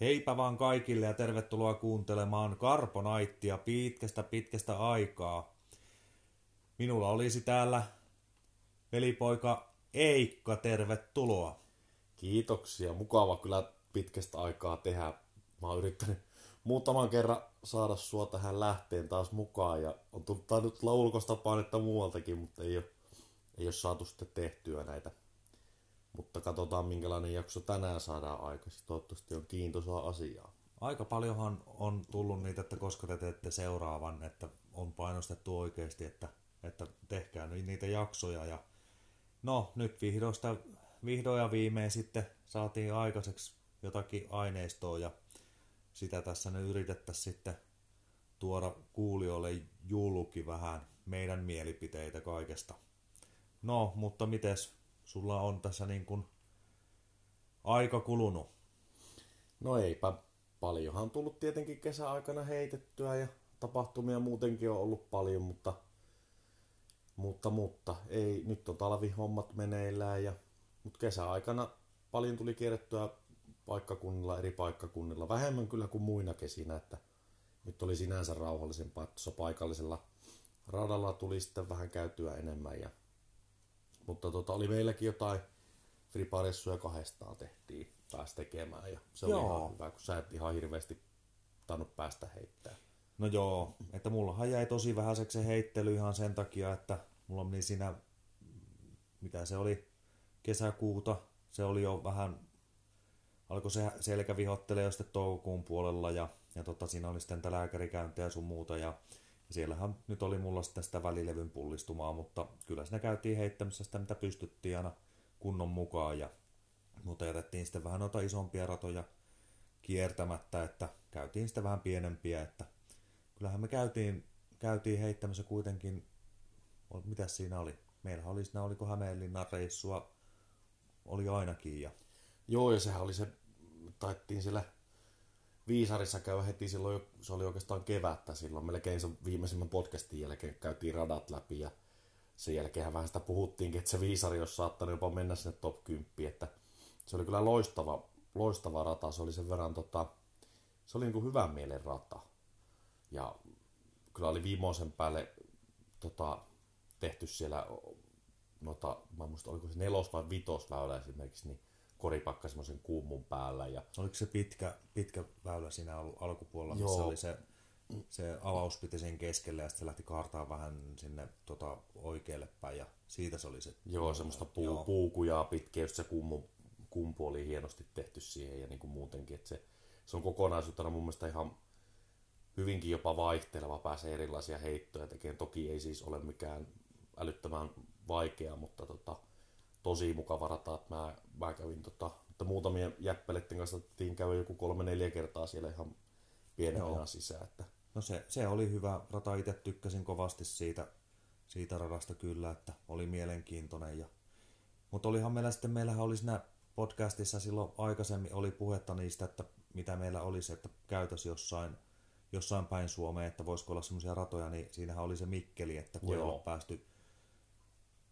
Heipä vaan kaikille ja tervetuloa kuuntelemaan Karponaittia pitkästä pitkästä aikaa. Minulla olisi täällä velipoika Eikka, tervetuloa. Kiitoksia, mukava kyllä pitkästä aikaa tehdä. Mä oon yrittänyt muutaman kerran saada sua tähän lähteen taas mukaan ja on tullut tulla ulkoista painetta muualtakin, mutta ei ole, ei ole saatu sitten tehtyä näitä. Mutta katsotaan minkälainen jakso tänään saadaan aikaisemmin. Toivottavasti on kiintoisaa asiaa. Aika paljonhan on tullut niitä, että koska te teette seuraavan, että on painostettu oikeasti, että, että tehkää niitä jaksoja. Ja no, nyt vihdoista, vihdoin ja viimein sitten saatiin aikaiseksi jotakin aineistoa ja sitä tässä nyt yritettäisiin sitten tuoda kuulijoille julki vähän meidän mielipiteitä kaikesta. No, mutta mites sulla on tässä niin kuin aika kulunut? No eipä. Paljonhan tullut tietenkin kesäaikana heitettyä ja tapahtumia muutenkin on ollut paljon, mutta, mutta, mutta. Ei, nyt on talvihommat meneillään ja, mutta kesäaikana paljon tuli kierrettyä paikkakunnilla, eri paikkakunnilla, vähemmän kyllä kuin muina kesinä, että nyt oli sinänsä rauhallisempaa, että paikallisella radalla tuli sitten vähän käytyä enemmän ja mutta tota, oli meilläkin jotain friparessuja kahdestaan tehtiin päästä tekemään ja se joo. oli ihan hyvä, kun sä et ihan hirveästi tannut päästä heittää. No joo, että mullahan jäi tosi vähäiseksi se heittely ihan sen takia, että mulla meni siinä, mitä se oli, kesäkuuta, se oli jo vähän, alkoi se selkä vihottelee jo sitten toukokuun puolella ja, ja tota, siinä oli sitten lääkärikäyntiä ja sun muuta ja siellähän nyt oli mulla sitten sitä välilevyn pullistumaa, mutta kyllä siinä käytiin heittämässä sitä, mitä pystyttiin aina kunnon mukaan. Ja, mutta jätettiin sitten vähän noita isompia ratoja kiertämättä, että käytiin sitten vähän pienempiä, että kyllähän me käytiin, käytiin heittämässä kuitenkin, mitä siinä oli? Meillä oli siinä, oliko Hämeenlinnan reissua, oli ainakin. Ja... Joo, ja sehän oli se, taittiin siellä Viisarissa käy heti silloin, se oli oikeastaan kevättä silloin, melkein se viimeisimmän podcastin jälkeen käytiin radat läpi ja sen jälkeen vähän sitä puhuttiinkin, että se Viisari olisi saattanut jopa mennä sinne top 10, että se oli kyllä loistava, loistava rata, se oli sen verran tota, se oli niin kuin hyvän mielen rata. Ja kyllä oli viimeisen päälle tota, tehty siellä nota, mä muistan, oliko se nelos- vai vitosväylä esimerkiksi, niin koripakka semmoisen kuumun päällä. Ja... Oliko se pitkä, pitkä väylä siinä al- alkupuolella, Joo. missä oli se, se avaus piti sen keskelle ja sitten se lähti kaartaa vähän sinne tota, oikealle päin ja siitä se oli se. Joo, semmoista puu, Joo. puukujaa pitkä, just se kummu, kumpu oli hienosti tehty siihen ja niin kuin muutenkin, että se, se on kokonaisuutena mun mielestä ihan hyvinkin jopa vaihteleva, pääsee erilaisia heittoja tekemään. Toki ei siis ole mikään älyttömän vaikea, mutta tota, tosi mukava rata, että mä, mä kävin tota, että muutamien jäppeleiden kanssa otettiin käydä joku kolme-neljä kertaa siellä ihan pienen sisään. Että. No se, se, oli hyvä rata, itse tykkäsin kovasti siitä, siitä radasta kyllä, että oli mielenkiintoinen. Ja... Mutta olihan meillä sitten, meillähän oli siinä podcastissa silloin aikaisemmin oli puhetta niistä, että mitä meillä olisi, että käytäisiin jossain, jossain päin Suomeen, että voisiko olla semmoisia ratoja, niin siinähän oli se Mikkeli, että kun Joo. ei päästy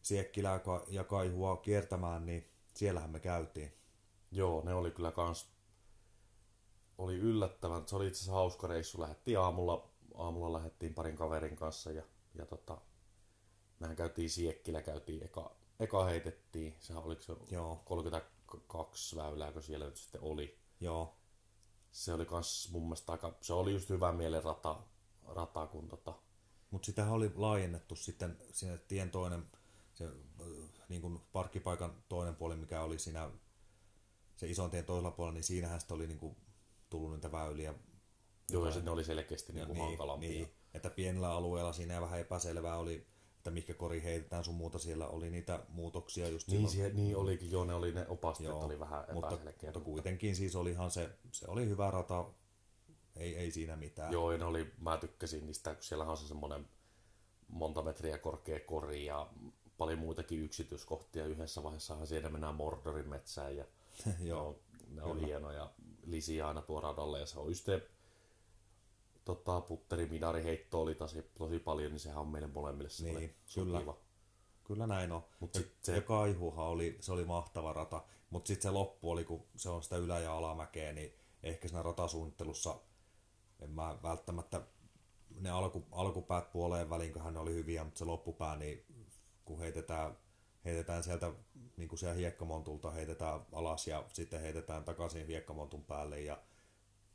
Siekkilää ja Kaihua kiertämään, niin siellähän me käytiin. Joo, ne oli kyllä kans, oli yllättävän, se oli itse asiassa hauska reissu, lähdettiin aamulla, aamulla lähdettiin parin kaverin kanssa ja, ja tota, mehän käytiin Siekkilä, käytiin eka, eka heitettiin, sehän oliko se Joo. 32 väylää, kun siellä nyt sitten oli. Joo. Se oli kans mun mielestä aika, se oli just hyvä mielen rata, rata kun tota... Mutta sitä oli laajennettu sitten sinne tien toinen se niin kuin parkkipaikan toinen puoli, mikä oli siinä se ison tien toisella puolella, niin siinähän sitten oli niin kuin tullut niitä väyliä. Joo, ja ne oli selkeästi niin kuin niin, hankalampia. Niin, että pienellä alueella siinä vähän epäselvää oli, että mikä kori heitetään sun muuta, siellä oli niitä muutoksia just Niin, siihen, niin olikin, joo, ne oli ne opasteet, joo, oli vähän mutta, mutta kuitenkin siis olihan se, se oli hyvä rata, ei, ei siinä mitään. Joo, ne oli, mä tykkäsin niistä, kun siellä on se semmoinen monta metriä korkea kori ja paljon muitakin yksityiskohtia. Yhdessä vaiheessa siellä mennään Mordorin metsään ja Joo, ne on, ne on hienoja lisiä aina tuo radalle ja se on just tota, putteri minari heitto oli tosi, tosi paljon, niin sehän on meille molemmille niin, kyllä. Kiva. Kyllä näin on. Mut ja, se... ja Kaihuhan oli, se oli mahtava rata, mutta sitten se loppu oli, kun se on sitä ylä- ja alamäkeä, niin ehkä siinä ratasuunnittelussa en mä välttämättä ne alku, alkupäät puoleen väliin, ne oli hyviä, mutta se loppupää, niin kun heitetään, heitetään sieltä niin kuin siellä hiekkamontulta, heitetään alas ja sitten heitetään takaisin hiekkamontun päälle ja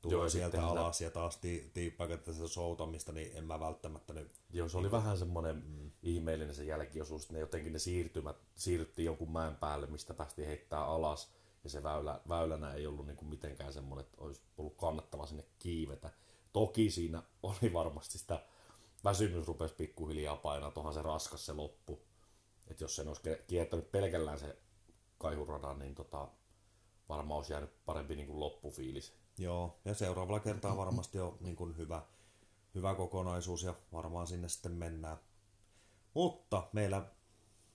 tulee Joo, sieltä alas ja taas tiippaa tätä soutamista, niin en mä välttämättä nyt... Joo, se oli vähän semmoinen mm. ihmeellinen se jälkiosuus, että ne jotenkin ne siirtymät, siirryttiin jonkun mäen päälle, mistä päästiin heittää alas, ja se väylä, väylänä ei ollut niin kuin mitenkään semmoinen, että olisi ollut kannattava sinne kiivetä. Toki siinä oli varmasti sitä, väsymys rupesi pikkuhiljaa painaa, tuohan se raskas se loppu. Että jos sen olisi kiertänyt pelkällään se kaihuradan, niin tota, varmaan olisi jäänyt parempi niin kuin loppufiilis. Joo, ja seuraavalla kertaa varmasti on niin kuin hyvä, hyvä kokonaisuus ja varmaan sinne sitten mennään. Mutta meillä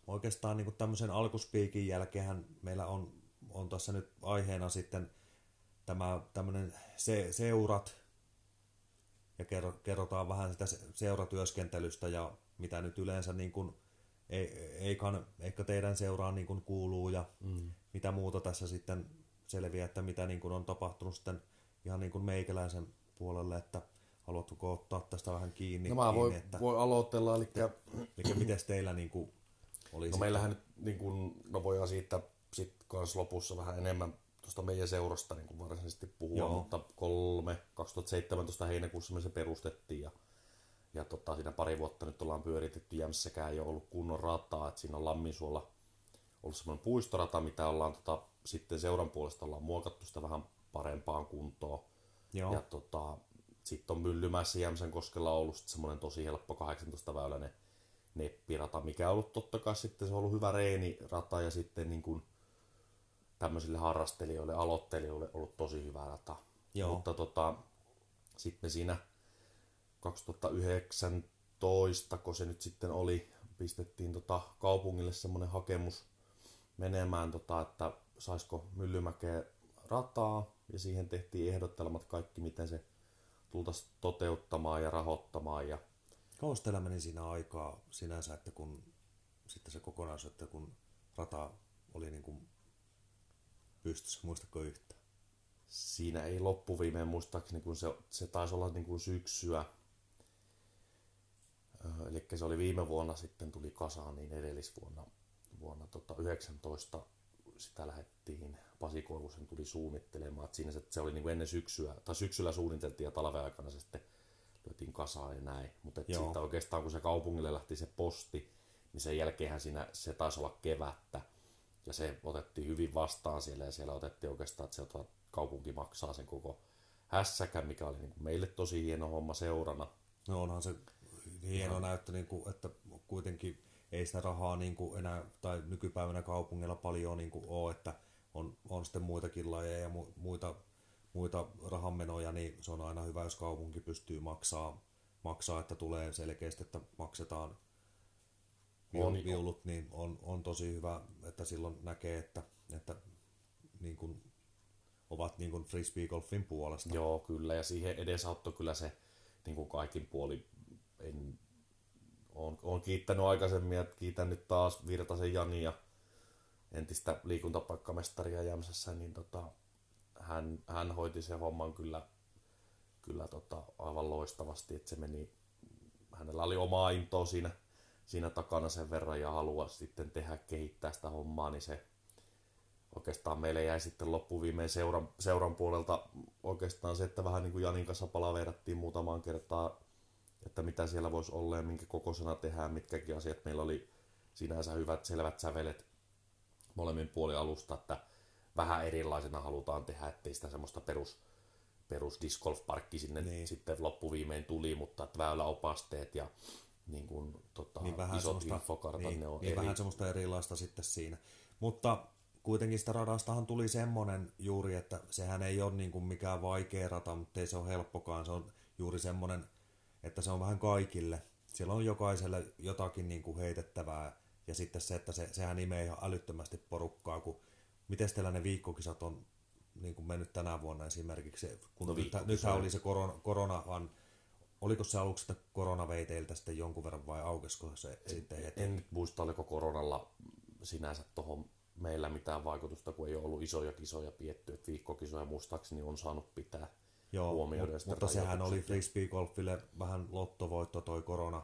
oikeastaan niin kuin tämmöisen alkuspiikin jälkeen meillä on, on tässä nyt aiheena sitten tämä tämmöinen se, seurat ja kerrotaan vähän sitä seuratyöskentelystä ja mitä nyt yleensä niin kuin Eikan, ehkä teidän seuraan niin kuin kuuluu ja mm. mitä muuta tässä sitten selviää, että mitä niin kuin on tapahtunut sitten ihan niin kuin meikäläisen puolelle, että haluatko ottaa tästä vähän kiinni? No mä voin, että, voi aloitella, eli... Eli miten teillä niin kuin oli? No meillähän nyt, niin kuin, no voidaan siitä sitten lopussa vähän enemmän tuosta meidän seurasta niin kuin varsinaisesti puhua, Joo. mutta kolme, 2017 heinäkuussa me se perustettiin ja ja tota, siinä pari vuotta nyt ollaan pyöritetty, Jämssäkään ei ole ollut kunnon rataa, että siinä on Lamminsuolla ollut semmoinen puistorata, mitä ollaan tota, sitten seuran puolesta ollaan muokattu sitä vähän parempaan kuntoon. Joo. Ja tota, sitten on Myllymäessä Jämsän koskella ollut semmoinen tosi helppo 18-väyläinen neppirata, mikä on ollut totta kai sitten se on ollut hyvä reenirata ja sitten niin kuin tämmöisille harrastelijoille, aloittelijoille ollut tosi hyvä rata. Joo. Mutta tota, sitten siinä 2019, kun se nyt sitten oli, pistettiin tota kaupungille semmoinen hakemus menemään, tota, että saisiko Myllymäkeä rataa, ja siihen tehtiin ehdottelmat kaikki, miten se tultaisiin toteuttamaan ja rahoittamaan. Ja... Kauas teillä meni siinä aikaa sinänsä, että kun sitten se kokonaisuus, että kun rata oli niin kuin pystyssä, muistatko yhtään? Siinä ei loppuviimeen muistaakseni, kun se, se taisi olla niin kuin syksyä Eli se oli viime vuonna sitten tuli kasaan, niin edellisvuonna vuonna tota 19 sitä lähdettiin, Pasi Koivusen tuli suunnittelemaan, että siinä se, se oli niin kuin ennen syksyä, tai syksyllä suunniteltiin ja talven aikana se sitten lyötiin kasaan ja näin. Mutta sitten oikeastaan kun se kaupungille lähti se posti, niin sen jälkeenhän siinä se taisi olla kevättä. Ja se otettiin hyvin vastaan siellä ja siellä otettiin oikeastaan, että se kaupunki maksaa sen koko hässäkän, mikä oli niin kuin meille tosi hieno homma seurana. No onhan se hieno näyttö, niin kuin, että kuitenkin ei sitä rahaa niin kuin enää, tai nykypäivänä kaupungilla paljon niin kuin ole, että on, on sitten muitakin lajeja ja mu, muita, muita rahanmenoja, niin se on aina hyvä, jos kaupunki pystyy maksaa, maksaa että tulee selkeästi, että maksetaan on, viulut, niin on, on tosi hyvä, että silloin näkee, että, että niin kuin ovat niin kuin frisbee-golfin puolesta. Joo, kyllä, ja siihen edesauttoi kyllä se niin kuin kaikin puoli en, on, on kiittänyt aikaisemmin ja kiitän nyt taas Virtasen Jani ja entistä liikuntapaikkamestaria Jämsässä, niin tota, hän, hän hoiti sen homman kyllä, kyllä tota, aivan loistavasti, että se meni, hänellä oli omaa intoa siinä, siinä takana sen verran ja halua sitten tehdä, kehittää sitä hommaa, niin se oikeastaan meille jäi sitten loppuviimein seuran, seuran puolelta oikeastaan se, että vähän niin kuin Janin kanssa palaverattiin muutamaan kertaa että mitä siellä voisi olla ja minkä kokoisena tehdään, mitkäkin asiat. Meillä oli sinänsä hyvät selvät sävelet molemmin puoli alusta, että vähän erilaisena halutaan tehdä, ettei sitä semmoista perus, perus disc golf parkki sinne niin. sitten loppuviimein tuli, mutta että väyläopasteet ja niin kuin, tota, niin vähän isot infokartat, niin, ne on niin eri. vähän semmoista erilaista sitten siinä. Mutta kuitenkin sitä radastahan tuli semmoinen juuri, että sehän ei ole niin kuin mikään vaikea rata, mutta ei se ole helppokaan. Se on juuri semmoinen että se on vähän kaikille. Siellä on jokaiselle jotakin niin kuin heitettävää ja sitten se, että se, sehän imee ihan älyttömästi porukkaa, kun miten teillä ne viikkokisat on niin kuin mennyt tänä vuonna esimerkiksi, kun no, nyt, nythän oli se korona, korona vaan, oliko se aluksi että korona vei teiltä sitten jonkun verran vai aukesko se en, sitten heti? En nyt muista, oliko koronalla sinänsä tuohon meillä mitään vaikutusta, kun ei ole ollut isoja kisoja pietty. Et viikkokisoja muistaakseni on saanut pitää Joo, huomioida. mut, mutta sehän oli frisbee-golfille vähän lottovoitto toi korona,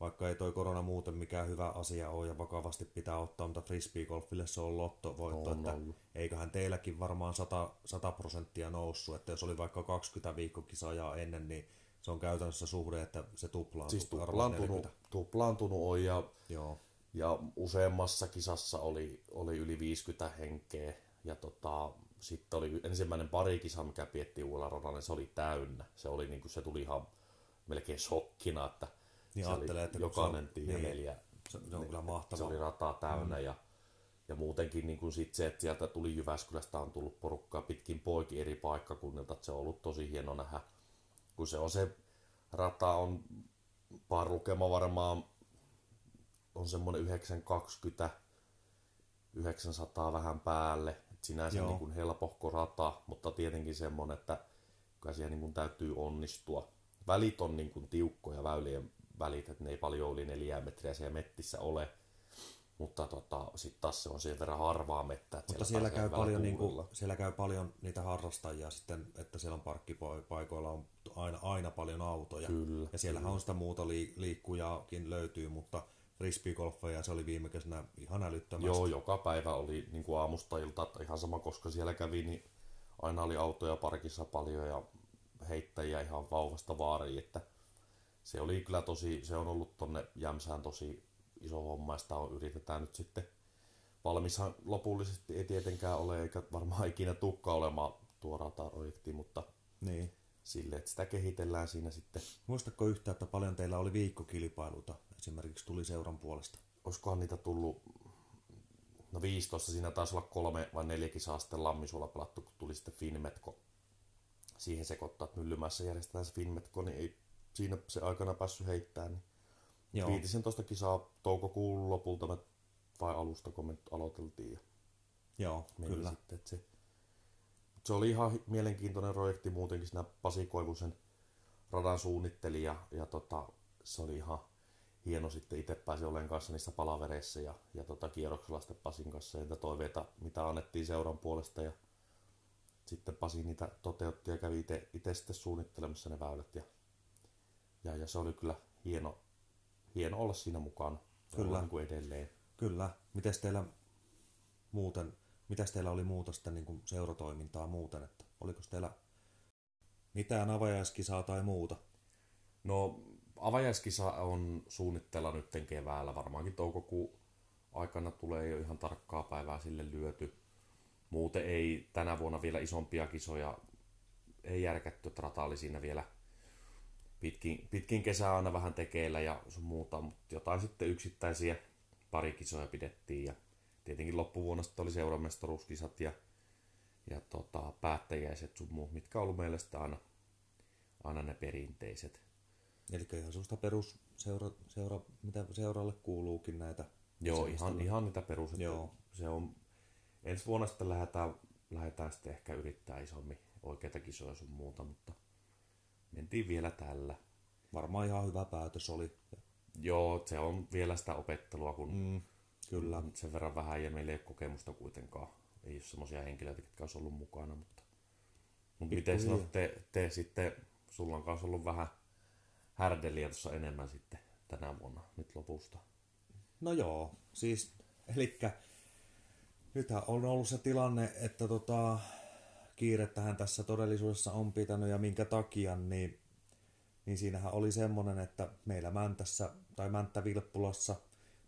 vaikka ei toi korona muuten mikään hyvä asia ole ja vakavasti pitää ottaa, mutta frisbee-golfille se on lottovoitto, On että ollut. eiköhän teilläkin varmaan 100, 100 prosenttia noussut, että jos oli vaikka 20 viikkokisajaa ennen, niin se on käytännössä suhde, että se tuplaantuu. Siis tuplaantunut, 40. tuplaantunut on ja, Joo, ja useammassa kisassa oli, oli yli 50 henkeä. Ja tota, sitten oli ensimmäinen parikisa, mikä pietti uudella radalla, niin se oli täynnä. Se, oli, niin kuin, se tuli ihan melkein shokkina, että Niin se ajattelee, oli että jokainen se on- tie niin. neljä, se, se on kyllä se mahtavaa. oli rataa täynnä ja, ja muutenkin niin kuin sit se, että sieltä tuli Jyväskylästä on tullut porukkaa pitkin poikin eri paikkakunnilta, että se on ollut tosi hieno nähdä, kun se on se rata on parlukema varmaan on semmoinen 920 900 vähän päälle, sinänsä Joo. niin kuin helpohko rata, mutta tietenkin semmoinen, että kyllä siellä niin kuin täytyy onnistua. Välit on niin kuin tiukkoja väylien välit, että ne ei paljon yli neljää metriä siellä mettissä ole, mutta tota, sitten taas se on sen verran harvaa mettä, että Mutta siellä pääsee käy, paljon, niin kuin, siellä käy paljon niitä harrastajia sitten, että siellä on parkkipaikoilla on aina, aina paljon autoja. Kyllä, ja siellähän on sitä muuta lii- liikkujaakin löytyy, mutta frisbeegolfeja se oli viime kesänä ihan älyttömästi. Joo, joka päivä oli niin kuin aamusta ilta, että ihan sama, koska siellä kävi, niin aina oli autoja parkissa paljon ja heittäjiä ihan vauvasta vaariin, että se oli kyllä tosi, se on ollut tonne Jämsään tosi iso homma ja sitä on, yritetään nyt sitten valmishan lopullisesti ei tietenkään ole, eikä varmaan ikinä tukka olemaan tuo rataprojekti, mutta Niin. Sille, että sitä kehitellään siinä sitten. Muistatko yhtään, että paljon teillä oli viikkokilpailuita esimerkiksi tuli seuran puolesta? Olisikohan niitä tullut, no 15, siinä taisi olla kolme vai neljä kisaa sitten Lammisuolla pelattu, kun tuli sitten Finmetko siihen sekoittaa, että Myllymäessä järjestetään se Finmetko, niin ei siinä se aikana päässyt heittämään. Niin Joo. 15 kisaa toukokuun lopulta me, vai alusta, kun me aloiteltiin. Ja Joo, kyllä. Sitten, että se, se oli ihan mielenkiintoinen projekti muutenkin siinä Pasi Koivusen radan suunnitteli ja, ja tota, se oli ihan hieno sitten itse pääsi olen kanssa niissä palavereissa ja, ja tota, kierroksella sitten Pasin kanssa ja niitä toiveita, mitä annettiin seuran puolesta ja sitten Pasi niitä toteutti ja kävi itse sitten suunnittelemassa ne väylät ja, ja, ja se oli kyllä hieno, hieno olla siinä mukana. Kyllä. Niin kuin edelleen. Kyllä. Mites teillä muuten, mitäs teillä oli muuta sitten niin kuin seuratoimintaa muuten, että oliko teillä mitään avajaiskisaa tai muuta? No avajaiskisa on suunnitteilla nyt keväällä, varmaankin toukokuun aikana tulee jo ihan tarkkaa päivää sille lyöty. Muuten ei tänä vuonna vielä isompia kisoja ei järkätty, että rata oli siinä vielä pitkin, pitkin kesää aina vähän tekeillä ja sun muuta, mutta jotain sitten yksittäisiä parikisoja pidettiin ja tietenkin loppuvuonna sitten oli seuramestaruuskisat ja, ja tota, päättäjäiset sun muut, mitkä on ollut meille sitten aina, aina ne perinteiset. Eli ihan sellaista perus seura, seura, mitä seuralle kuuluukin näitä. Joo, ihan, ihan niitä perus. Joo. Se on, ensi vuonna sitten lähdetään, lähdetään sitten ehkä yrittää isommin oikeita kisoja sun muuta, mutta mentiin vielä tällä. Varmaan ihan hyvä päätös oli. Joo, se on vielä sitä opettelua, kun Mm, kyllä. on sen verran vähän ja meillä ei ole kokemusta kuitenkaan. Ei ole semmoisia henkilöitä, jotka olisi ollut mukana, mutta, mutta miten no, te, te sitten, sulla on kanssa ollut vähän härdeliä tuossa enemmän sitten tänä vuonna nyt lopusta. No joo, siis elikkä nythän on ollut se tilanne, että tota, kiirettähän tässä todellisuudessa on pitänyt ja minkä takia, niin, niin siinähän oli semmonen, että meillä Mäntässä tai Mänttä Vilppulassa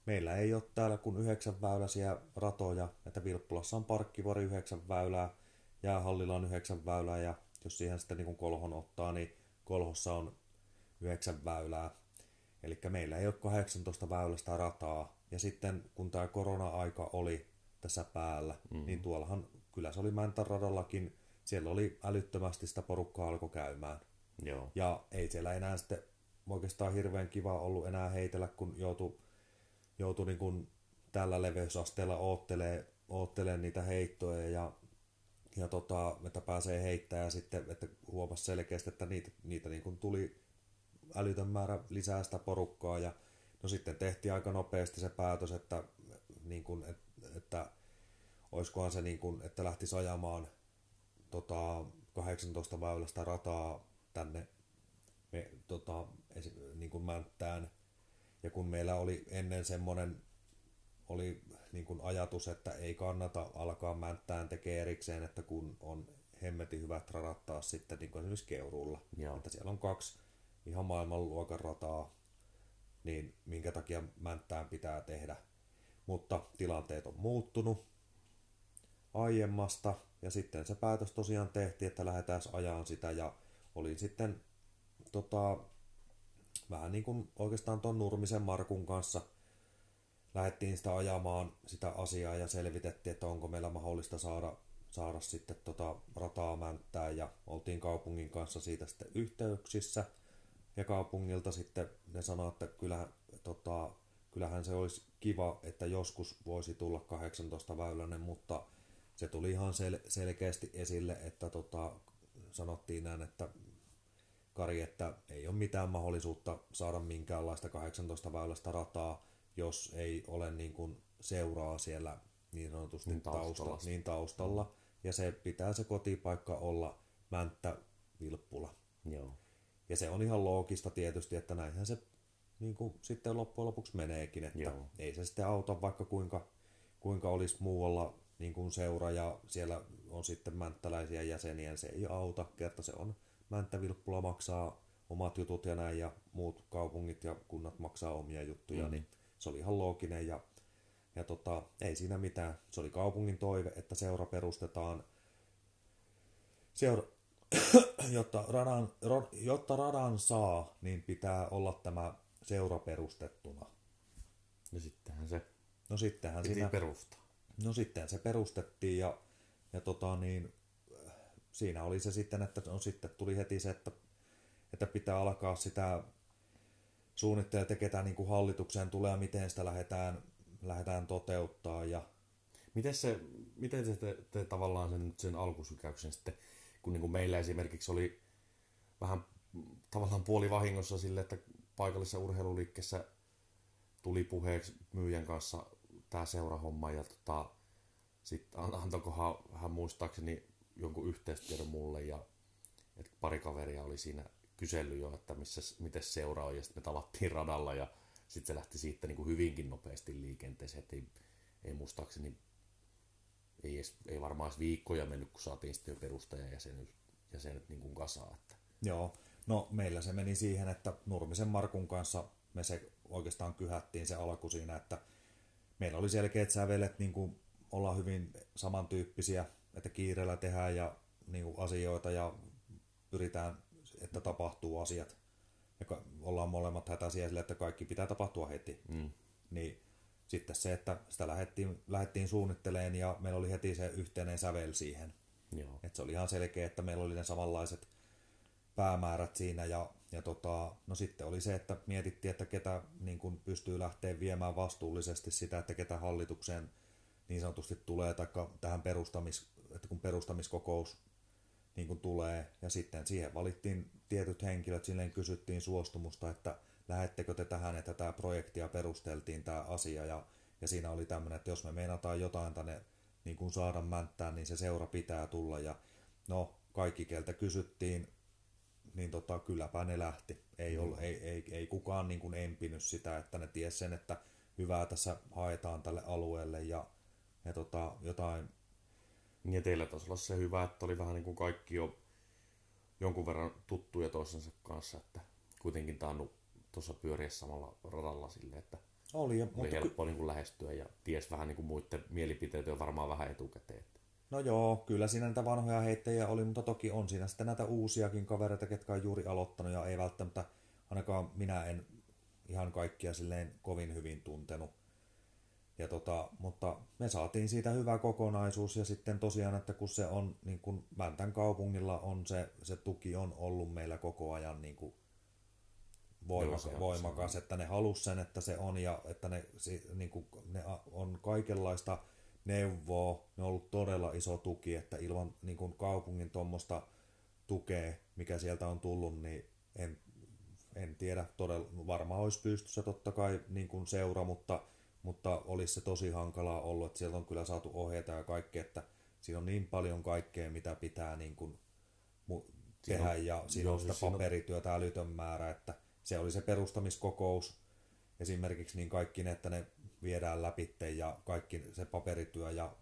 meillä ei ole täällä kuin yhdeksän väyläisiä ratoja, että Vilppulassa on parkkivuori yhdeksän väylää, jäähallilla on yhdeksän väylää ja jos siihen sitten niin kolhon ottaa, niin kolhossa on yhdeksän väylää. Eli meillä ei ole 18 väylästä rataa. Ja sitten kun tämä korona-aika oli tässä päällä, mm. niin tuollahan kyllä se oli Mäntän radallakin, siellä oli älyttömästi sitä porukkaa alkoi käymään. Joo. Ja ei siellä enää sitten oikeastaan hirveän kiva ollut enää heitellä, kun joutui, joutui niin kuin tällä leveysasteella oottelee, oottelee niitä heittoja ja, ja tota, että pääsee heittämään ja sitten että huomasi selkeästi, että niitä, niitä niin kuin tuli älytön määrä lisää sitä porukkaa ja no sitten tehtiin aika nopeasti se päätös, että, niin kuin, että, että olisikohan se niin kuin, että lähtisi ajamaan tota, 18 väylästä rataa tänne me, tota, niin kuin Mänttään. Ja kun meillä oli ennen semmoinen oli niin kuin ajatus, että ei kannata alkaa Mänttään tekee erikseen, että kun on hemmetin hyvät radat taas sitten niin kuin esimerkiksi Keurulla. Joo. Että siellä on kaksi ihan maailmanluokan rataa, niin minkä takia Mänttään pitää tehdä. Mutta tilanteet on muuttunut aiemmasta ja sitten se päätös tosiaan tehtiin, että lähdetään ajaan sitä ja olin sitten tota, vähän niin kuin oikeastaan ton Nurmisen Markun kanssa lähdettiin sitä ajamaan sitä asiaa ja selvitettiin, että onko meillä mahdollista saada, saada sitten tota rataa mänttää. Ja oltiin kaupungin kanssa siitä sitten yhteyksissä. Ja kaupungilta sitten ne sanoivat, että kyllähän, tota, kyllähän se olisi kiva, että joskus voisi tulla 18 väylänen, mutta se tuli ihan sel- selkeästi esille, että tota, sanottiin näin, että Kari, että ei ole mitään mahdollisuutta saada minkäänlaista 18 väylästä rataa, jos ei ole niin kuin seuraa siellä niin sanotusti Niin taustalla. taustalla, niin taustalla. Ja se pitää se kotipaikka olla Mänttä Vilppula. Joo. Ja se on ihan loogista tietysti, että näinhän se niin kuin sitten loppujen lopuksi meneekin, että Joo. ei se sitten auta vaikka kuinka, kuinka olisi muualla niin kuin seura ja siellä on sitten mänttäläisiä jäseniä, se ei auta, kerta se on Mänttä-Vilppula maksaa omat jutut ja näin ja muut kaupungit ja kunnat maksaa omia juttuja, mm. niin se oli ihan looginen ja, ja tota, ei siinä mitään. Se oli kaupungin toive, että seura perustetaan seura, jotta, radan, jotta radan saa, niin pitää olla tämä seura perustettuna. Ja sittenhän se No sittenhän piti siinä, perustaa. no sitten se perustettiin ja, ja tota niin, siinä oli se sitten, että no sitten tuli heti se, että, että pitää alkaa sitä suunnittelee, että ketä niin kuin hallitukseen tulee ja miten sitä lähdetään, lähdetään toteuttaa ja Miten se, miten se te, te tavallaan sen, sen alkusykäyksen sitten, kun niin kuin meillä esimerkiksi oli vähän tavallaan puoli vahingossa sille, että paikallisessa urheiluliikkeessä tuli puheeksi myyjän kanssa tämä seurahomma ja tota, sitten antoikohan hän muistaakseni jonkun yhteistiedon mulle ja että pari kaveria oli siinä kysellyt jo, että missä, miten seura on ja sitten me tavattiin radalla ja sitten se lähti siitä niin kuin hyvinkin nopeasti liikenteeseen, että ei, ei muistaakseni ei, edes, ei varmaan edes viikkoja mennyt, kun saatiin sitten jo perustajajäsenet jäsenet niin kuin kasaan. Että. Joo, no meillä se meni siihen, että Nurmisen Markun kanssa me se oikeastaan kyhättiin se alku siinä, että meillä oli selkeät sävelet, niin kuin ollaan hyvin samantyyppisiä, että kiireellä tehdään ja niin kuin asioita ja pyritään, että tapahtuu asiat. Ja ollaan molemmat hätäisiä sille, että kaikki pitää tapahtua heti. Mm. Niin sitten se, että sitä lähdettiin, lähdettiin suunnitteleen ja meillä oli heti se yhteinen sävel siihen. Joo. Et se oli ihan selkeä, että meillä oli ne samanlaiset päämäärät siinä ja, ja tota, no sitten oli se, että mietittiin, että ketä niin kun pystyy lähteä viemään vastuullisesti sitä, että ketä hallitukseen niin sanotusti tulee, tai tähän perustamis, että kun perustamiskokous niin kun tulee, ja sitten siihen valittiin tietyt henkilöt, silleen kysyttiin suostumusta, että lähettekö te tähän, että tämä projektia perusteltiin tämä asia, ja, ja siinä oli tämmöinen, että jos me meinataan jotain tänne niin kun saada mänttään, niin se seura pitää tulla, ja no, kaikki keltä kysyttiin, niin tota, kylläpä ne lähti. Ei, ollut, ei, ei, ei kukaan niin kuin empinyt sitä, että ne ties sen, että hyvää tässä haetaan tälle alueelle ja, ja tota, jotain, Ja teillä taisi olla se hyvä, että oli vähän niin kuin kaikki jo jonkun verran tuttuja toisensa kanssa, että kuitenkin tainnut tuossa pyöriä samalla radalla silleen, että oli, ja, oli mutta ky- helppo niin kuin lähestyä ja ties vähän niin kuin muiden mielipiteitä jo varmaan vähän etukäteen. No joo, kyllä siinä niitä vanhoja heittäjiä oli, mutta toki on siinä sitten näitä uusiakin kavereita, ketkä on juuri aloittanut ja ei välttämättä, ainakaan minä en ihan kaikkia silleen kovin hyvin tuntenut. Ja tota, mutta me saatiin siitä hyvä kokonaisuus ja sitten tosiaan, että kun se on, niin kuin Mäntän kaupungilla on se, se tuki on ollut meillä koko ajan niin kuin voimakas, Joo, voimakas että ne halus sen, että se on ja että ne, niin kuin, ne on kaikenlaista neuvoa, ne on ollut todella iso tuki, että ilman niin kuin kaupungin tuommoista tukea, mikä sieltä on tullut, niin en, en tiedä, todella, varmaan olisi pystyssä totta kai niin kuin seura, mutta, mutta olisi se tosi hankalaa ollut, että sieltä on kyllä saatu ohjeita ja kaikkea, että siinä on niin paljon kaikkea, mitä pitää niin kuin tehdä on- ja siinä joo, on sitä siis siinä paperityötä älytön määrä, että se oli se perustamiskokous. Esimerkiksi niin kaikki ne, että ne viedään läpi ja kaikki se paperityö ja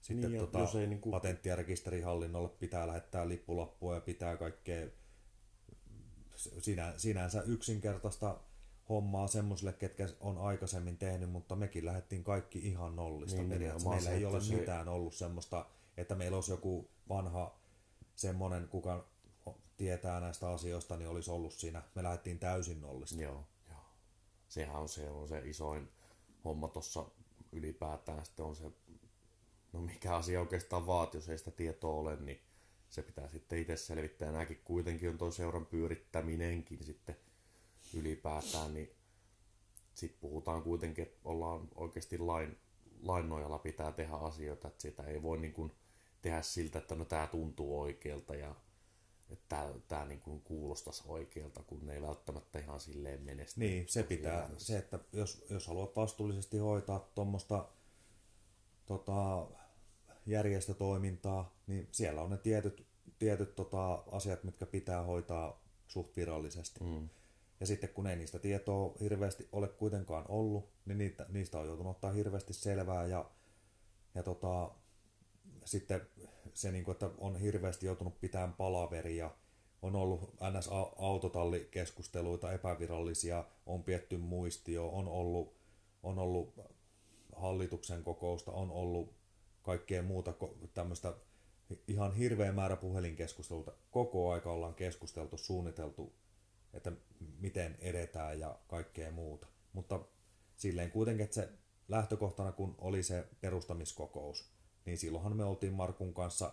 sitten Niin, tota, jos ei niinku- patentti- ja rekisterihallinnolle pitää lähettää lippulappua ja pitää kaikkea sinä, sinänsä yksinkertaista hommaa semmoisille, ketkä on aikaisemmin tehnyt, mutta mekin lähdettiin kaikki ihan nollista Niin, periaatteessa. Meillä ei ole se- mitään ollut semmoista, että meillä olisi joku vanha semmoinen, kuka tietää näistä asioista, niin olisi ollut siinä. Me lähdettiin täysin nollista. Joo, joo. Sehän on se, on se isoin homma tuossa ylipäätään. Sitten on se, no mikä asia oikeastaan vaatii, jos ei sitä tietoa ole, niin se pitää sitten itse selvittää. Nämäkin kuitenkin on tuo seuran pyörittäminenkin sitten ylipäätään, niin sitten puhutaan kuitenkin, että ollaan oikeasti lain, lain nojalla pitää tehdä asioita, että sitä ei voi niin kuin tehdä siltä, että no tämä tuntuu oikealta ja että tämä, niin kuin kuulostaisi oikealta, kun ne ei välttämättä ihan silleen mene. sitten Niin, se pitää, tosielämässä. se, että jos, jos haluat vastuullisesti hoitaa tuommoista tota, järjestötoimintaa, niin siellä on ne tietyt, tietyt tota, asiat, mitkä pitää hoitaa suht virallisesti. Mm. Ja sitten kun ei niistä tietoa hirveästi ole kuitenkaan ollut, niin niitä, niistä on joutunut ottaa hirveästi selvää ja, ja tota, sitten se, niin kuin, että on hirveästi joutunut pitämään palaveria, on ollut NS-autotallikeskusteluita epävirallisia, on pietty muistio, on ollut, on ollut hallituksen kokousta, on ollut kaikkea muuta tämmöistä ihan hirveä määrä puhelinkeskusteluita. Koko aika ollaan keskusteltu, suunniteltu, että miten edetään ja kaikkea muuta. Mutta silleen kuitenkin, että se lähtökohtana kun oli se perustamiskokous, niin silloinhan me oltiin Markun kanssa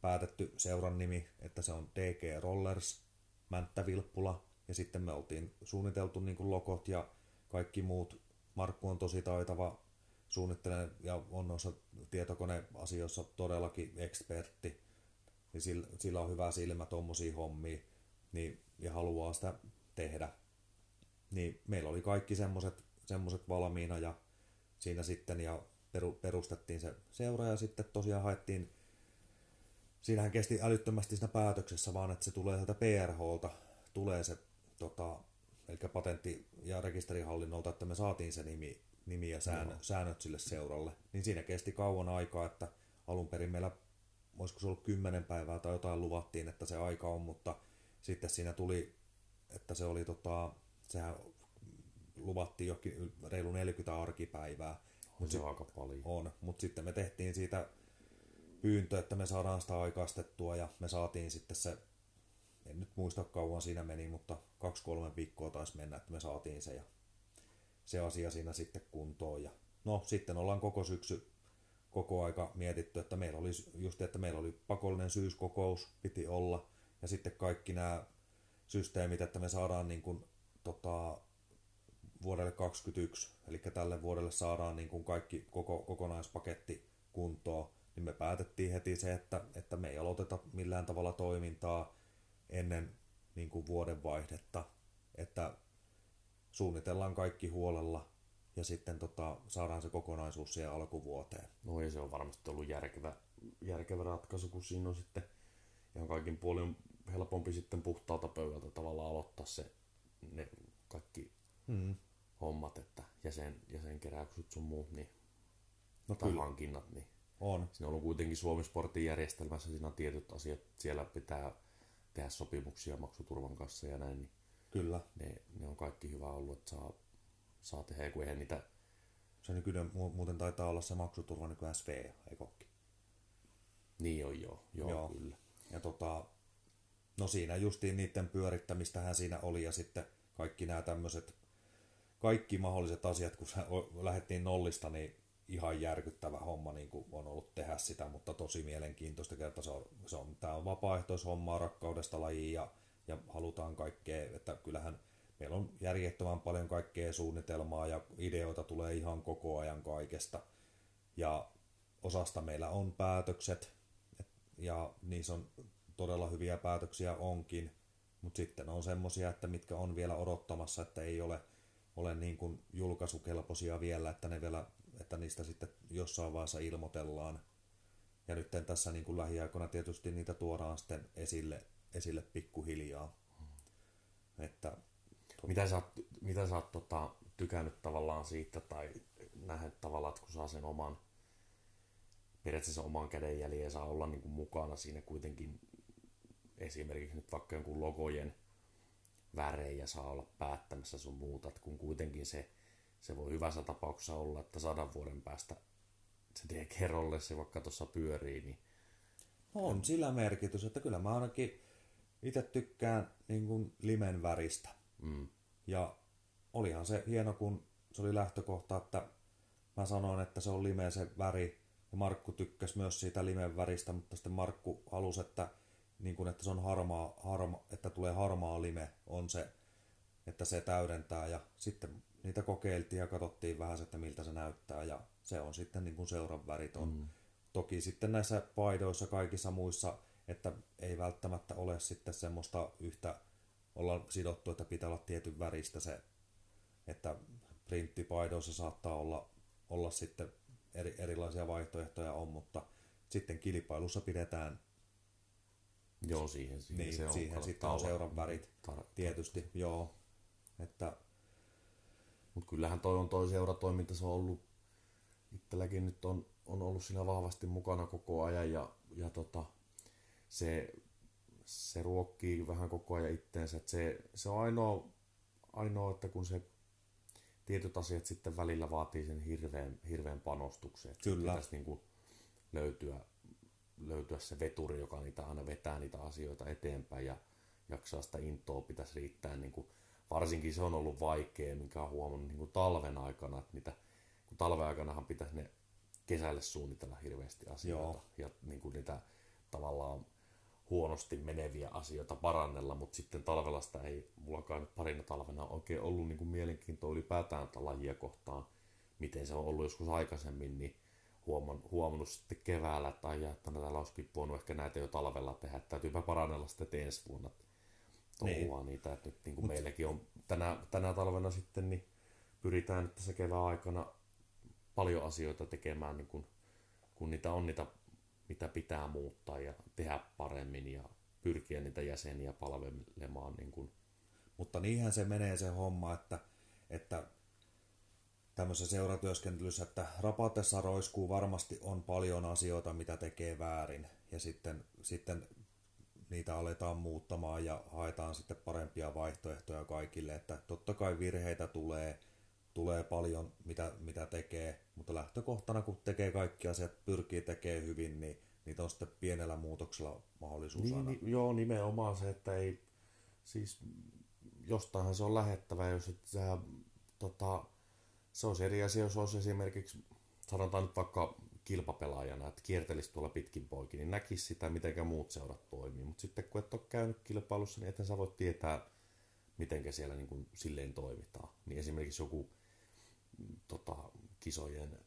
päätetty seuran nimi, että se on DG Rollers, Mänttä Vilppula, ja sitten me oltiin suunniteltu niin kuin logot ja kaikki muut. Markku on tosi taitava suunnittelemaan ja on noissa tietokoneasioissa todellakin ekspertti, niin sillä, sillä on hyvä silmä tuommoisia hommia niin, ja haluaa sitä tehdä. Niin meillä oli kaikki semmoset, semmoset valmiina ja siinä sitten ja peru, perustettiin se seura ja sitten tosiaan haettiin, siinähän kesti älyttömästi siinä päätöksessä vaan, että se tulee sieltä PRHlta, tulee se tota, eli patentti- ja rekisterihallinnolta, että me saatiin se nimi, nimi ja sään, säännöt sille seuralle, niin siinä kesti kauan aikaa, että alun perin meillä, olisiko se ollut kymmenen päivää tai jotain luvattiin, että se aika on, mutta sitten siinä tuli, että se oli tota, sehän luvattiin jokin reilu 40 arkipäivää. On se aika paljon. On, mutta sitten me tehtiin siitä pyyntö, että me saadaan sitä aikaistettua ja me saatiin sitten se, en nyt muista kauan siinä meni, mutta kaksi-kolme viikkoa taisi mennä, että me saatiin se ja se asia siinä sitten kuntoon. Ja no sitten ollaan koko syksy koko aika mietitty, että meillä oli just, että meillä oli pakollinen syyskokous, piti olla, ja sitten kaikki nämä systeemit, että me saadaan niin kuin, tota, vuodelle 2021, eli tälle vuodelle saadaan niin kuin kaikki koko, kokonaispaketti kuntoon, niin me päätettiin heti se, että, että me ei aloiteta millään tavalla toimintaa ennen niin kuin vuodenvaihdetta, että suunnitellaan kaikki huolella ja sitten tota, saadaan se kokonaisuus siihen alkuvuoteen. No ei se on varmasti ollut järkevä, järkevä ratkaisu, kun siinä on sitten ihan kaikin puolin helpompi sitten puhtaalta pöydältä tavallaan aloittaa se, ne kaikki Mm. hommat, että jäsen, jäsenkeräykset sun muut, niin, No tai kyllä, hankinnat, niin on. siinä on ollut kuitenkin Suomen Sportin järjestelmässä, siinä on tietyt asiat, siellä pitää tehdä sopimuksia maksuturvan kanssa ja näin, niin Kyllä. ne, ne on kaikki hyvä ollut, että saa, saa tehdä, kun eihän niitä, Se nykyinen mu- muuten taitaa olla se maksuturva nykyään SV, eikö ookin? niin on joo, Joo. joo. kyllä. Ja tota, no siinä justiin niiden pyörittämistähän siinä oli ja sitten kaikki nämä tämmöiset, kaikki mahdolliset asiat, kun lähdettiin nollista, niin ihan järkyttävä homma niin kuin on ollut tehdä sitä, mutta tosi mielenkiintoista kerta. Se on, se on, tämä on vapaaehtoishommaa rakkaudesta lajiin ja, ja halutaan kaikkea, että kyllähän meillä on järjettömän paljon kaikkea suunnitelmaa ja ideoita tulee ihan koko ajan kaikesta. Ja osasta meillä on päätökset et- ja niissä on todella hyviä päätöksiä onkin, mutta sitten on semmosia, että mitkä on vielä odottamassa, että ei ole, ole niin kuin julkaisukelpoisia vielä, että, ne vielä, että niistä sitten jossain vaiheessa ilmoitellaan. Ja nyt tässä niin kuin lähiaikoina tietysti niitä tuodaan sitten esille, esille pikkuhiljaa. Että, tuota... Mitä sä oot, mitä sä oot tota, tykännyt tavallaan siitä tai nähnyt tavallaan, että kun saa sen oman periaatteessa oman kädenjäljen ja saa olla niin kuin mukana siinä kuitenkin esimerkiksi nyt vaikka jonkun logojen värejä saa olla päättämässä sun muuta, että kun kuitenkin se, se voi hyvässä tapauksessa olla, että sadan vuoden päästä se kerrolle se vaikka tuossa pyörii, niin on sillä merkitys, että kyllä mä ainakin itse tykkään niin kuin limen väristä. Mm. Ja olihan se hieno, kun se oli lähtökohta, että mä sanoin, että se on limeä se väri, ja Markku tykkäsi myös siitä limen väristä, mutta sitten Markku halusi, että, niin kuin, että se on harmaa, harma, että tulee harmaa lime, on se, että se täydentää. Ja sitten niitä kokeiltiin ja katsottiin vähän, että miltä se näyttää. Ja se on sitten niin kuin seuran värit on. Mm. Toki sitten näissä paidoissa kaikissa muissa, että ei välttämättä ole sitten semmoista yhtä olla sidottu, että pitää olla tietyn väristä se, että printtipaidoissa saattaa olla, olla sitten eri, erilaisia vaihtoehtoja on, mutta sitten kilpailussa pidetään Joo, siihen, siihen, niin, se on siihen sitten on seuran värit tar- tietysti, tar- joo. Että... Mutta kyllähän toi on toi seuratoiminta, se on ollut itselläkin nyt on, on ollut siinä vahvasti mukana koko ajan ja, ja tota, se, se ruokkii vähän koko ajan itteensä. se, se on ainoa, ainoa, että kun se tietyt asiat sitten välillä vaatii sen hirveän, hirveän panostuksen. Että Kyllä. Pitäisi niin kuin löytyä, löytyä se veturi, joka niitä aina vetää niitä asioita eteenpäin ja jaksaa sitä intoa pitäisi riittää. Niin kuin, varsinkin se on ollut vaikea, minkä on huomannut niin kuin talven aikana, että mitä, kun talven aikanahan pitäisi ne kesälle suunnitella hirveästi asioita Joo. ja niin kuin niitä tavallaan huonosti meneviä asioita parannella, mutta sitten talvella sitä ei mullakaan parina talvena oikein ollut niin kuin mielenkiintoa ylipäätään lajia kohtaan, miten se on ollut joskus aikaisemmin, niin huoman, huomannut sitten keväällä, että ai, että täällä olisikin voinut ehkä näitä jo talvella tehdä, että täytyypä parannella sitten ensi vuonna touhua niin. niitä, että nyt niin kuin Mut... meilläkin on tänä, tänä talvena sitten, niin pyritään nyt tässä kevään aikana paljon asioita tekemään, niin kun, kun niitä on niitä mitä pitää muuttaa ja tehdä paremmin ja pyrkiä niitä jäseniä palvelemaan. Niin kuin. Mutta niinhän se menee se homma, että, että tämmöisessä seuratyöskentelyssä, että rapatessa roiskuu varmasti on paljon asioita, mitä tekee väärin, ja sitten, sitten niitä aletaan muuttamaan ja haetaan sitten parempia vaihtoehtoja kaikille, että totta kai virheitä tulee, tulee paljon, mitä, mitä tekee, mutta lähtökohtana, kun tekee kaikki asiat, pyrkii tekemään hyvin, niin niitä on sitten pienellä muutoksella mahdollisuus niin, aina. Niin, joo, nimenomaan se, että ei, siis jostainhan se on lähettävä, jos et sä, tota, se olisi eri asia, jos olisi esimerkiksi, sanotaan nyt vaikka kilpapelaajana, että kiertelisi tuolla pitkin poikin, niin näkisi sitä, miten muut seurat toimii. Mutta sitten kun et ole käynyt kilpailussa, niin eten sä voi tietää, miten siellä niin kuin silleen toimitaan. Niin esimerkiksi joku tota, kisojen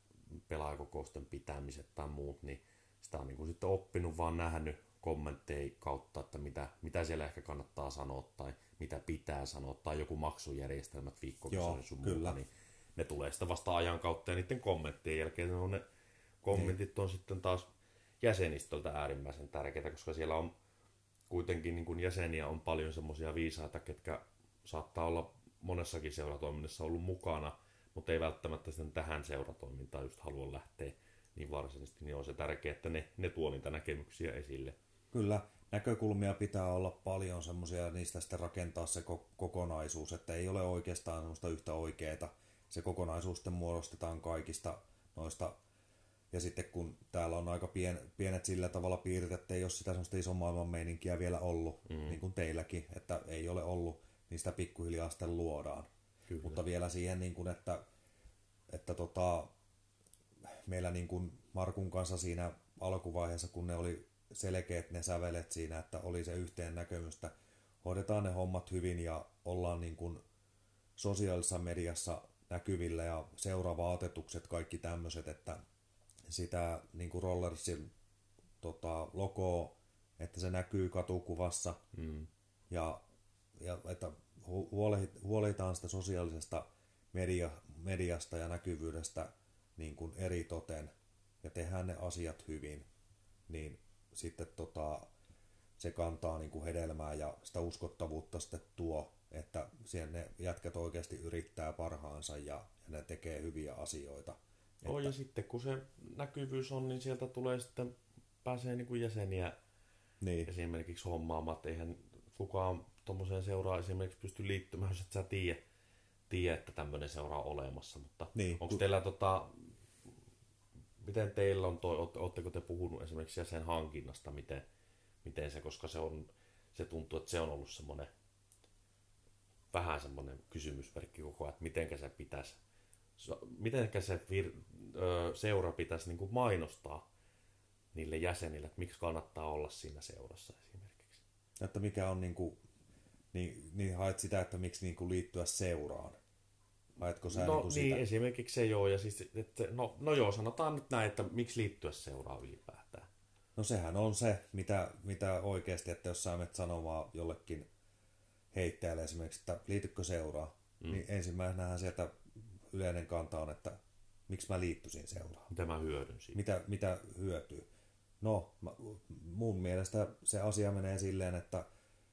pelaajakokousten pitämiset tai muut, niin sitä on niin kuin sitten oppinut vaan nähnyt kommentteja kautta, että mitä, mitä siellä ehkä kannattaa sanoa tai mitä pitää sanoa tai joku maksujärjestelmät viikkokisojen sun kyllä. muuta, niin ne tulee sitten vasta ajan kautta ja niiden kommenttien jälkeen ne on ne kommentit on sitten taas jäsenistöltä äärimmäisen tärkeitä, koska siellä on kuitenkin niin kuin jäseniä on paljon semmoisia viisaita, ketkä saattaa olla monessakin seuratoiminnassa ollut mukana, mutta ei välttämättä sitten tähän seuratoimintaan just halua lähteä niin varsinaisesti, niin on se tärkeää, että ne, ne tuo niitä näkemyksiä esille. Kyllä, näkökulmia pitää olla paljon semmoisia, niistä sitten rakentaa se kokonaisuus, että ei ole oikeastaan semmoista yhtä oikeaa. Se kokonaisuus sitten muodostetaan kaikista noista ja sitten kun täällä on aika pien, pienet sillä tavalla piirret, että ei ole sitä semmoista ison maailman meininkiä vielä ollut, mm. niin kuin teilläkin, että ei ole ollut, niin sitä pikkuhiljaa sitten luodaan. Kyllä. Mutta vielä siihen, niin kuin, että, että tota, meillä niin kuin Markun kanssa siinä alkuvaiheessa, kun ne oli selkeät ne sävelet siinä, että oli se yhteen näkemystä, hoidetaan ne hommat hyvin ja ollaan niin kuin sosiaalisessa mediassa näkyvillä ja seuravaatetukset, kaikki tämmöiset, että sitä niin kuin Rollersin tota, logoa, että se näkyy katukuvassa mm. ja, ja että huolehditaan sitä sosiaalisesta media, mediasta ja näkyvyydestä niin kuin eri toten ja tehdään ne asiat hyvin, niin sitten tota, se kantaa niin kuin hedelmää ja sitä uskottavuutta sitten tuo, että siihen ne jätkät oikeasti yrittää parhaansa ja, ja ne tekee hyviä asioita. Että... ja sitten kun se näkyvyys on, niin sieltä tulee sitten, pääsee niin kuin jäseniä niin. esimerkiksi hommaamaan, että eihän kukaan tuommoiseen seuraa esimerkiksi pysty liittymään, jos et sä tiedä, tiedä että tämmöinen seura on olemassa, mutta niin. onko teillä tota, miten teillä on toi, ootteko te puhunut esimerkiksi jäsen hankinnasta, miten, miten se, koska se on, se tuntuu, että se on ollut semmoinen vähän semmoinen kysymysmerkki koko ajan, että miten se pitäisi, miten se vir, ö, seura pitäisi niin kuin mainostaa niille jäsenille, että miksi kannattaa olla siinä seurassa esimerkiksi. Että mikä on niin kuin, niin, niin haet sitä, että miksi niin kuin liittyä seuraan. Haetko sä no niin, niin esimerkiksi se joo, ja siis, että, no, no joo, sanotaan nyt näin, että miksi liittyä seuraan ylipäätään. No sehän on se, mitä, mitä oikeasti, että jos sä menet sanomaan jollekin heittäjälle esimerkiksi, että liitykö seuraa, mm. niin ensimmäisenähän sieltä yleinen kanta on, että miksi mä liittyisin seuraan. Mitä mä hyödyn siitä? Mitä, mitä hyötyy? No, mä, mun mielestä se asia menee silleen, että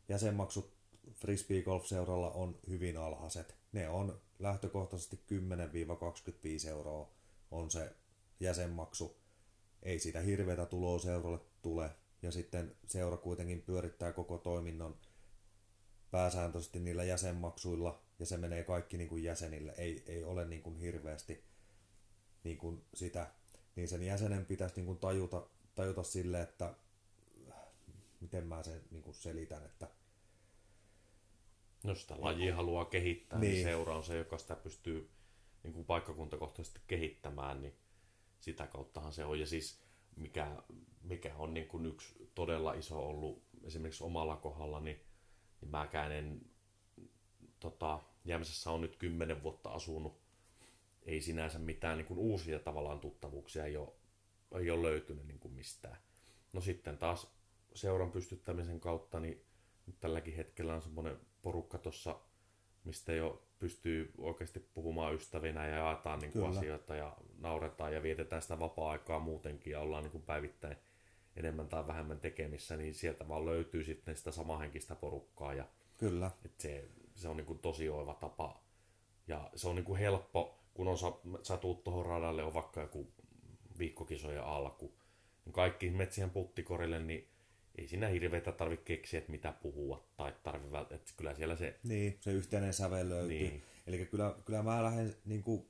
jäsenmaksut Frisbee Golf-seuralla on hyvin alhaiset. Ne on lähtökohtaisesti 10-25 euroa on se jäsenmaksu. Ei siitä hirveätä tuloa seuralle tule. Ja sitten seura kuitenkin pyörittää koko toiminnon pääsääntöisesti niillä jäsenmaksuilla, ja se menee kaikki niin kuin jäsenille. Ei, ei ole niin kuin hirveästi niin kuin sitä. Niin sen jäsenen pitäisi niin kuin tajuta, tajuta sille, että miten mä sen niin kuin selitän, että No sitä lajia haluaa kehittää, niin. niin seura on se, joka sitä pystyy niin kuin paikkakuntakohtaisesti kehittämään, niin sitä kauttahan se on. Ja siis mikä, mikä on niin kuin yksi todella iso ollut esimerkiksi omalla kohdalla, niin, niin mäkään en tota, Jämsässä on nyt kymmenen vuotta asunut. Ei sinänsä mitään niin kuin uusia tavallaan tuttavuuksia ei ole, ei ole löytynyt niin kuin mistään. No sitten taas seuran pystyttämisen kautta, niin nyt tälläkin hetkellä on semmoinen porukka tuossa, mistä jo pystyy oikeasti puhumaan ystävinä ja jaetaan niin kuin asioita ja nauretaan ja vietetään sitä vapaa-aikaa muutenkin ja ollaan niin kuin päivittäin enemmän tai vähemmän tekemissä, niin sieltä vaan löytyy sitten sitä samahenkistä porukkaa. Ja, Kyllä. Et se, se on niin kuin tosi oiva tapa. Ja se on niin kuin helppo, kun on, sä tuut tuohon radalle, on vaikka joku viikkokisojen alku, niin kaikki metsien puttikorille, niin ei siinä hirveätä tarvitse keksiä, että mitä puhua tai tarvitse että kyllä siellä se... Niin, se yhteinen sävel löytyy. Niin. Eli kyllä, kyllä mä lähden, niin kuin,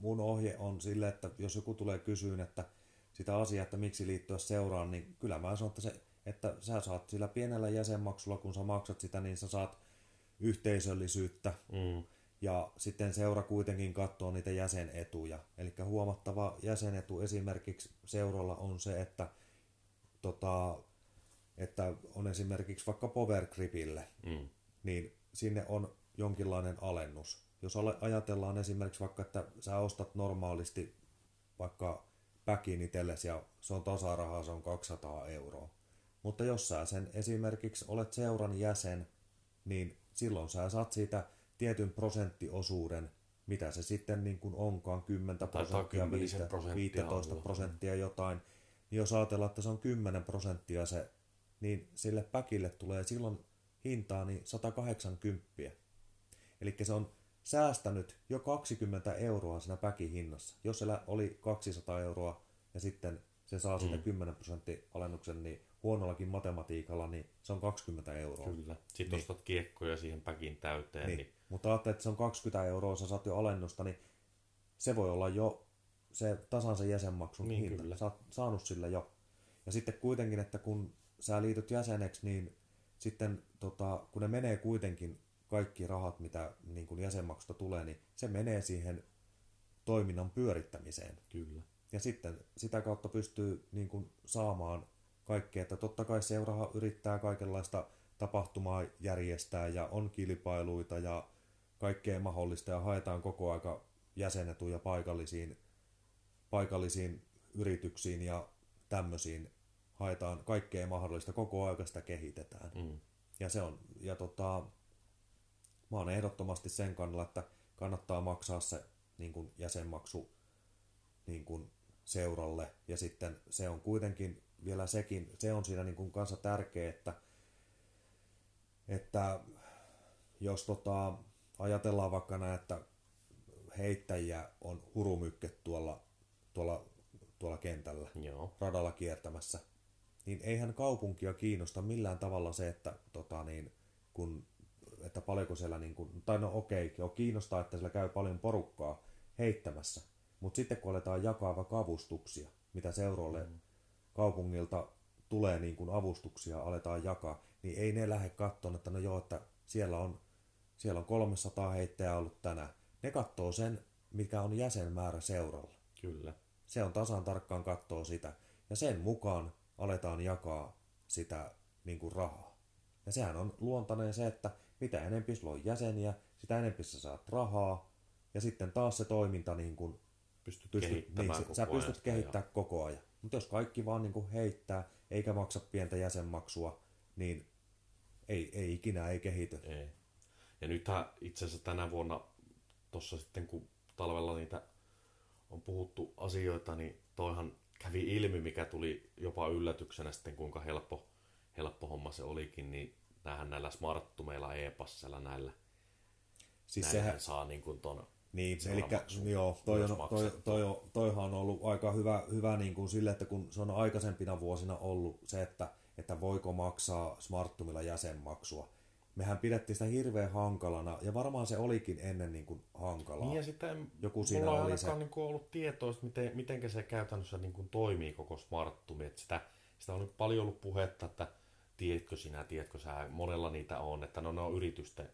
mun ohje on sille, että jos joku tulee kysyyn, että sitä asiaa, että miksi liittyä seuraan, niin kyllä mä sanon, että, se, että sä saat sillä pienellä jäsenmaksulla, kun sä maksat sitä, niin sä saat yhteisöllisyyttä. Mm. Ja sitten seura kuitenkin katsoo niitä jäsenetuja. Eli huomattava jäsenetu esimerkiksi seuralla on se, että tota, että on esimerkiksi vaikka Power Gripille, mm. niin sinne on jonkinlainen alennus. Jos ajatellaan esimerkiksi vaikka, että sä ostat normaalisti vaikka päkin itsellesi ja se on tasarahaa, se on 200 euroa. Mutta jos sä sen esimerkiksi olet seuran jäsen, niin silloin sä saat siitä tietyn prosenttiosuuden, mitä se sitten niin kuin onkaan, 10 prosenttia, 15 prosenttia jotain. Niin jos ajatellaan, että se on 10 prosenttia se niin sille päkille tulee silloin hintaa niin 180. Eli se on säästänyt jo 20 euroa siinä päkin hinnassa. Jos se oli 200 euroa ja sitten se saa siitä mm. 10 prosenttia alennuksen, niin huonollakin matematiikalla, niin se on 20 euroa. Kyllä. Sitten niin. ostat kiekkoja siihen päkin täyteen. Niin. niin... Mutta ajattelet, että se on 20 euroa, sä saat jo alennusta, niin se voi olla jo se tasan jäsenmaksun niin, hinta. Kyllä. Sä oot saanut sillä jo. Ja sitten kuitenkin, että kun sä liityt jäseneksi, niin sitten tota, kun ne menee kuitenkin kaikki rahat, mitä niin kuin jäsenmaksusta tulee, niin se menee siihen toiminnan pyörittämiseen. Kyllä. Ja sitten sitä kautta pystyy niin kuin saamaan kaikkea, että totta kai seuraha yrittää kaikenlaista tapahtumaa järjestää ja on kilpailuita ja kaikkea mahdollista ja haetaan koko aika jäsenetuja paikallisiin, paikallisiin yrityksiin ja tämmöisiin haetaan kaikkea mahdollista, koko aika sitä kehitetään. Mm. Ja se on, ja tota, mä oon ehdottomasti sen kannalla, että kannattaa maksaa se niin kuin jäsenmaksu niin kuin seuralle. Ja sitten se on kuitenkin vielä sekin, se on siinä niin kuin kanssa tärkeä, että, että jos tota, ajatellaan vaikka näin, että heittäjiä on hurumykket tuolla, tuolla, tuolla kentällä, Joo. radalla kiertämässä, niin eihän kaupunkia kiinnosta millään tavalla se, että, tota, niin, kun, että paljonko siellä, niin kun, tai no okei, joo, kiinnostaa, että siellä käy paljon porukkaa heittämässä, mutta sitten kun aletaan jakaa vaikka avustuksia, mitä seuroille mm. kaupungilta tulee niin kun avustuksia, aletaan jakaa, niin ei ne lähde katsomaan, että no joo, että siellä on, siellä on 300 heittäjää ollut tänään. Ne katsoo sen, mikä on jäsenmäärä seuralla. Kyllä. Se on tasan tarkkaan katsoo sitä. Ja sen mukaan aletaan jakaa sitä niin kuin rahaa. Ja sehän on luontainen se, että mitä enempi sulla on jäseniä, sitä enempi sä saat rahaa. Ja sitten taas se toiminta niin kuin Pystyt, pystyt, kehittämään niin, koko sä ajan pystyt kehittämään koko ajan. Mutta jos kaikki vaan niin kuin heittää, eikä maksa pientä jäsenmaksua, niin ei, ei ikinä ei kehity. Ei. Ja nythän itse asiassa tänä vuonna, tuossa sitten kun talvella niitä on puhuttu asioita, niin toihan kävi ilmi, mikä tuli jopa yllätyksenä sitten, kuinka helppo, helppo homma se olikin, niin näähän näillä smarttumeilla e-passilla näillä, Siis sehän, saa niin kuin ton Niin, eli joo, toi, on, toi, toi, on, toihan on ollut aika hyvä, hyvä niin kuin sille, että kun se on aikaisempina vuosina ollut se, että, että voiko maksaa Smarttumilla jäsenmaksua. Mehän pidettiin sitä hirveän hankalana, ja varmaan se olikin ennen niin kuin hankalaa. Niin ja sitten Joku siinä mulla oli se. Niin kuin ollut tietoa, että miten, miten se käytännössä niin kuin toimii koko smarttumi. Että sitä, sitä on nyt paljon ollut puhetta, että tiedätkö sinä, tiedätkö sä, monella niitä on, että no, ne on yritysten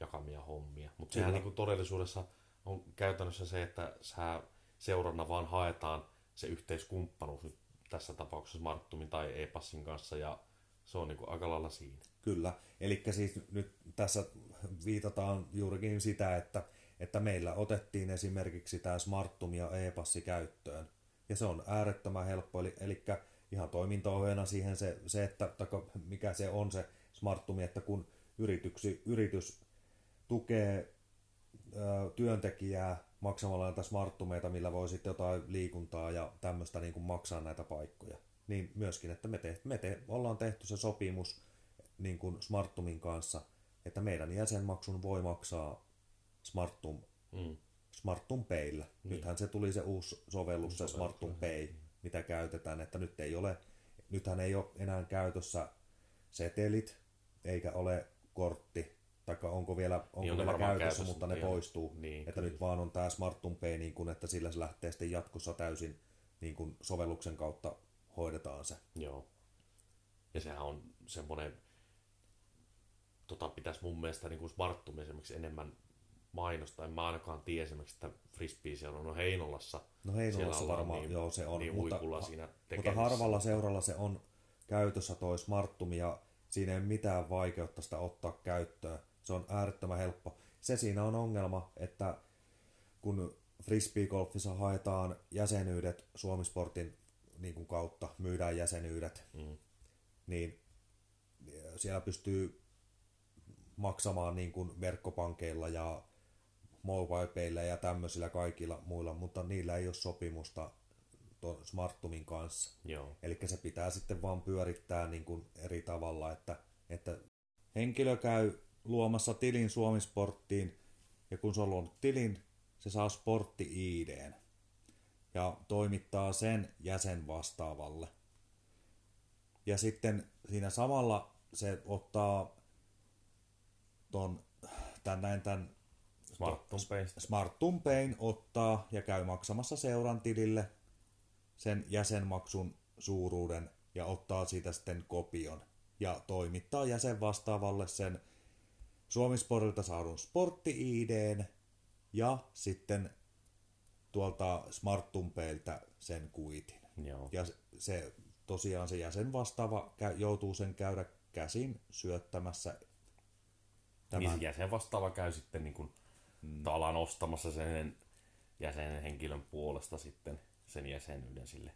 jakamia hommia. Mutta sehän niin kuin todellisuudessa on käytännössä se, että sä seurana vaan haetaan se yhteiskumppanuus nyt tässä tapauksessa Smarttumin tai e-passin kanssa ja se on niin kuin aika lailla siinä. Kyllä, eli siis nyt tässä viitataan juurikin sitä, että, että meillä otettiin esimerkiksi tämä Smarttum ja e-passi käyttöön. Ja se on äärettömän helppo, eli, eli ihan toimintaohjeena siihen se, se että taka, mikä se on se Smarttumi, että kun yrityksi, yritys tukee ö, työntekijää maksamalla näitä smarttumeita, millä voi sitten jotain liikuntaa ja tämmöistä niin kuin maksaa näitä paikkoja. Niin myöskin, että me, te, me te, ollaan tehty se sopimus niin kuin Smarttumin kanssa, että meidän jäsenmaksun voi maksaa Smarttum, Mm. Smarttum Payllä. Niin. Nythän se tuli se uusi sovellus, se Smarttum Pay, mitä käytetään, että nyt ei ole, nythän ei ole enää käytössä setelit, eikä ole kortti, tai onko vielä, onko Niin vielä käytössä, käytössä, mutta ne joo. poistuu. Niin, että kyllä. nyt vaan on tämä Smarttum Pay, niin kuin, että sillä se lähtee sitten jatkossa täysin niin kuin sovelluksen kautta hoidetaan se. Joo. Ja sehän on semmoinen, tota pitäisi mun mielestä niin kuin Smarttum esimerkiksi enemmän mainostaa. En mä ainakaan tiedä esimerkiksi, että Frisbee siellä on no Heinolassa. No Heinolassa varmaan, niin, joo se on. Niin mutta, siinä mutta harvalla seuralla se on käytössä toi Smarttum ja siinä ei ole mitään vaikeutta sitä ottaa käyttöön. Se on äärettömän helppo. Se siinä on ongelma, että kun frisbeegolfissa haetaan jäsenyydet Suomisportin niin kuin kautta, myydään jäsenyydet, Mm. niin siellä pystyy maksamaan niin kuin verkkopankeilla ja mobilepeillä ja tämmöisillä kaikilla muilla, mutta niillä ei ole sopimusta tuon Smarttumin kanssa. Eli se pitää sitten vaan pyörittää niin kuin eri tavalla, että, että henkilö käy luomassa tilin Suomisporttiin ja kun se on luonut tilin, se saa sportti IDn ja toimittaa sen jäsen vastaavalle. Ja sitten siinä samalla se ottaa ton, tämän, näin, tämän Smarttum Paystä. Smart Tumpein ottaa ja käy maksamassa seuran tilille sen jäsenmaksun suuruuden ja ottaa siitä sitten kopion ja toimittaa jäsen vastaavalle sen Suomisportilta saadun sportti-IDn ja sitten tuolta Smart Tumpeiltä sen kuitin. Joo. Ja se tosiaan se jäsen vastaava joutuu sen käydä käsin syöttämässä Niin tämän se jäsen vastaava käy sitten niin kuin mm. talan ostamassa sen jäsenen henkilön puolesta sitten sen jäsenyyden sille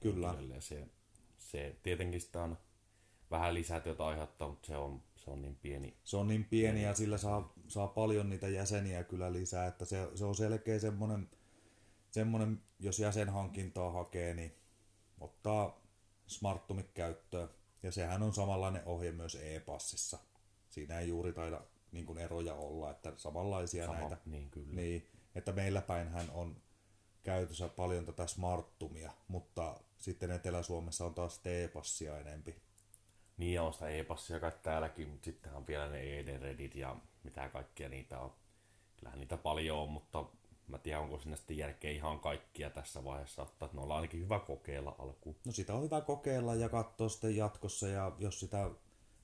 Kyllä. henkilölle. Ja se, se tietenkin sitä on vähän lisätyötä aiheuttaa, mutta se on, se on niin pieni. Se on niin pieni ja sillä saa, saa paljon niitä jäseniä kyllä lisää, että se, se on selkeä semmoinen, semmoinen, jos jäsenhankintaa hakee, niin ottaa Smarttumit käyttöön. Ja sehän on samanlainen ohje myös e-passissa. Siinä ei juuri taida niin kuin eroja olla, että samanlaisia Sama, näitä. niin kyllä. Niin, että meillä päinhän on käytössä paljon tätä smarttumia, mutta sitten Etelä-Suomessa on taas e-passia enempi. Niin ja on sitä e-passia kai täälläkin, mutta sittenhän on vielä ne ED-redit ja mitä kaikkia niitä on. Kyllähän niitä paljon on, mutta mä tiedän, onko sinne sitten järkeä ihan kaikkia tässä vaiheessa ottaa. Että ne ollaan ainakin hyvä kokeilla alkuun. No sitä on hyvä kokeilla ja katsoa sitten jatkossa ja jos sitä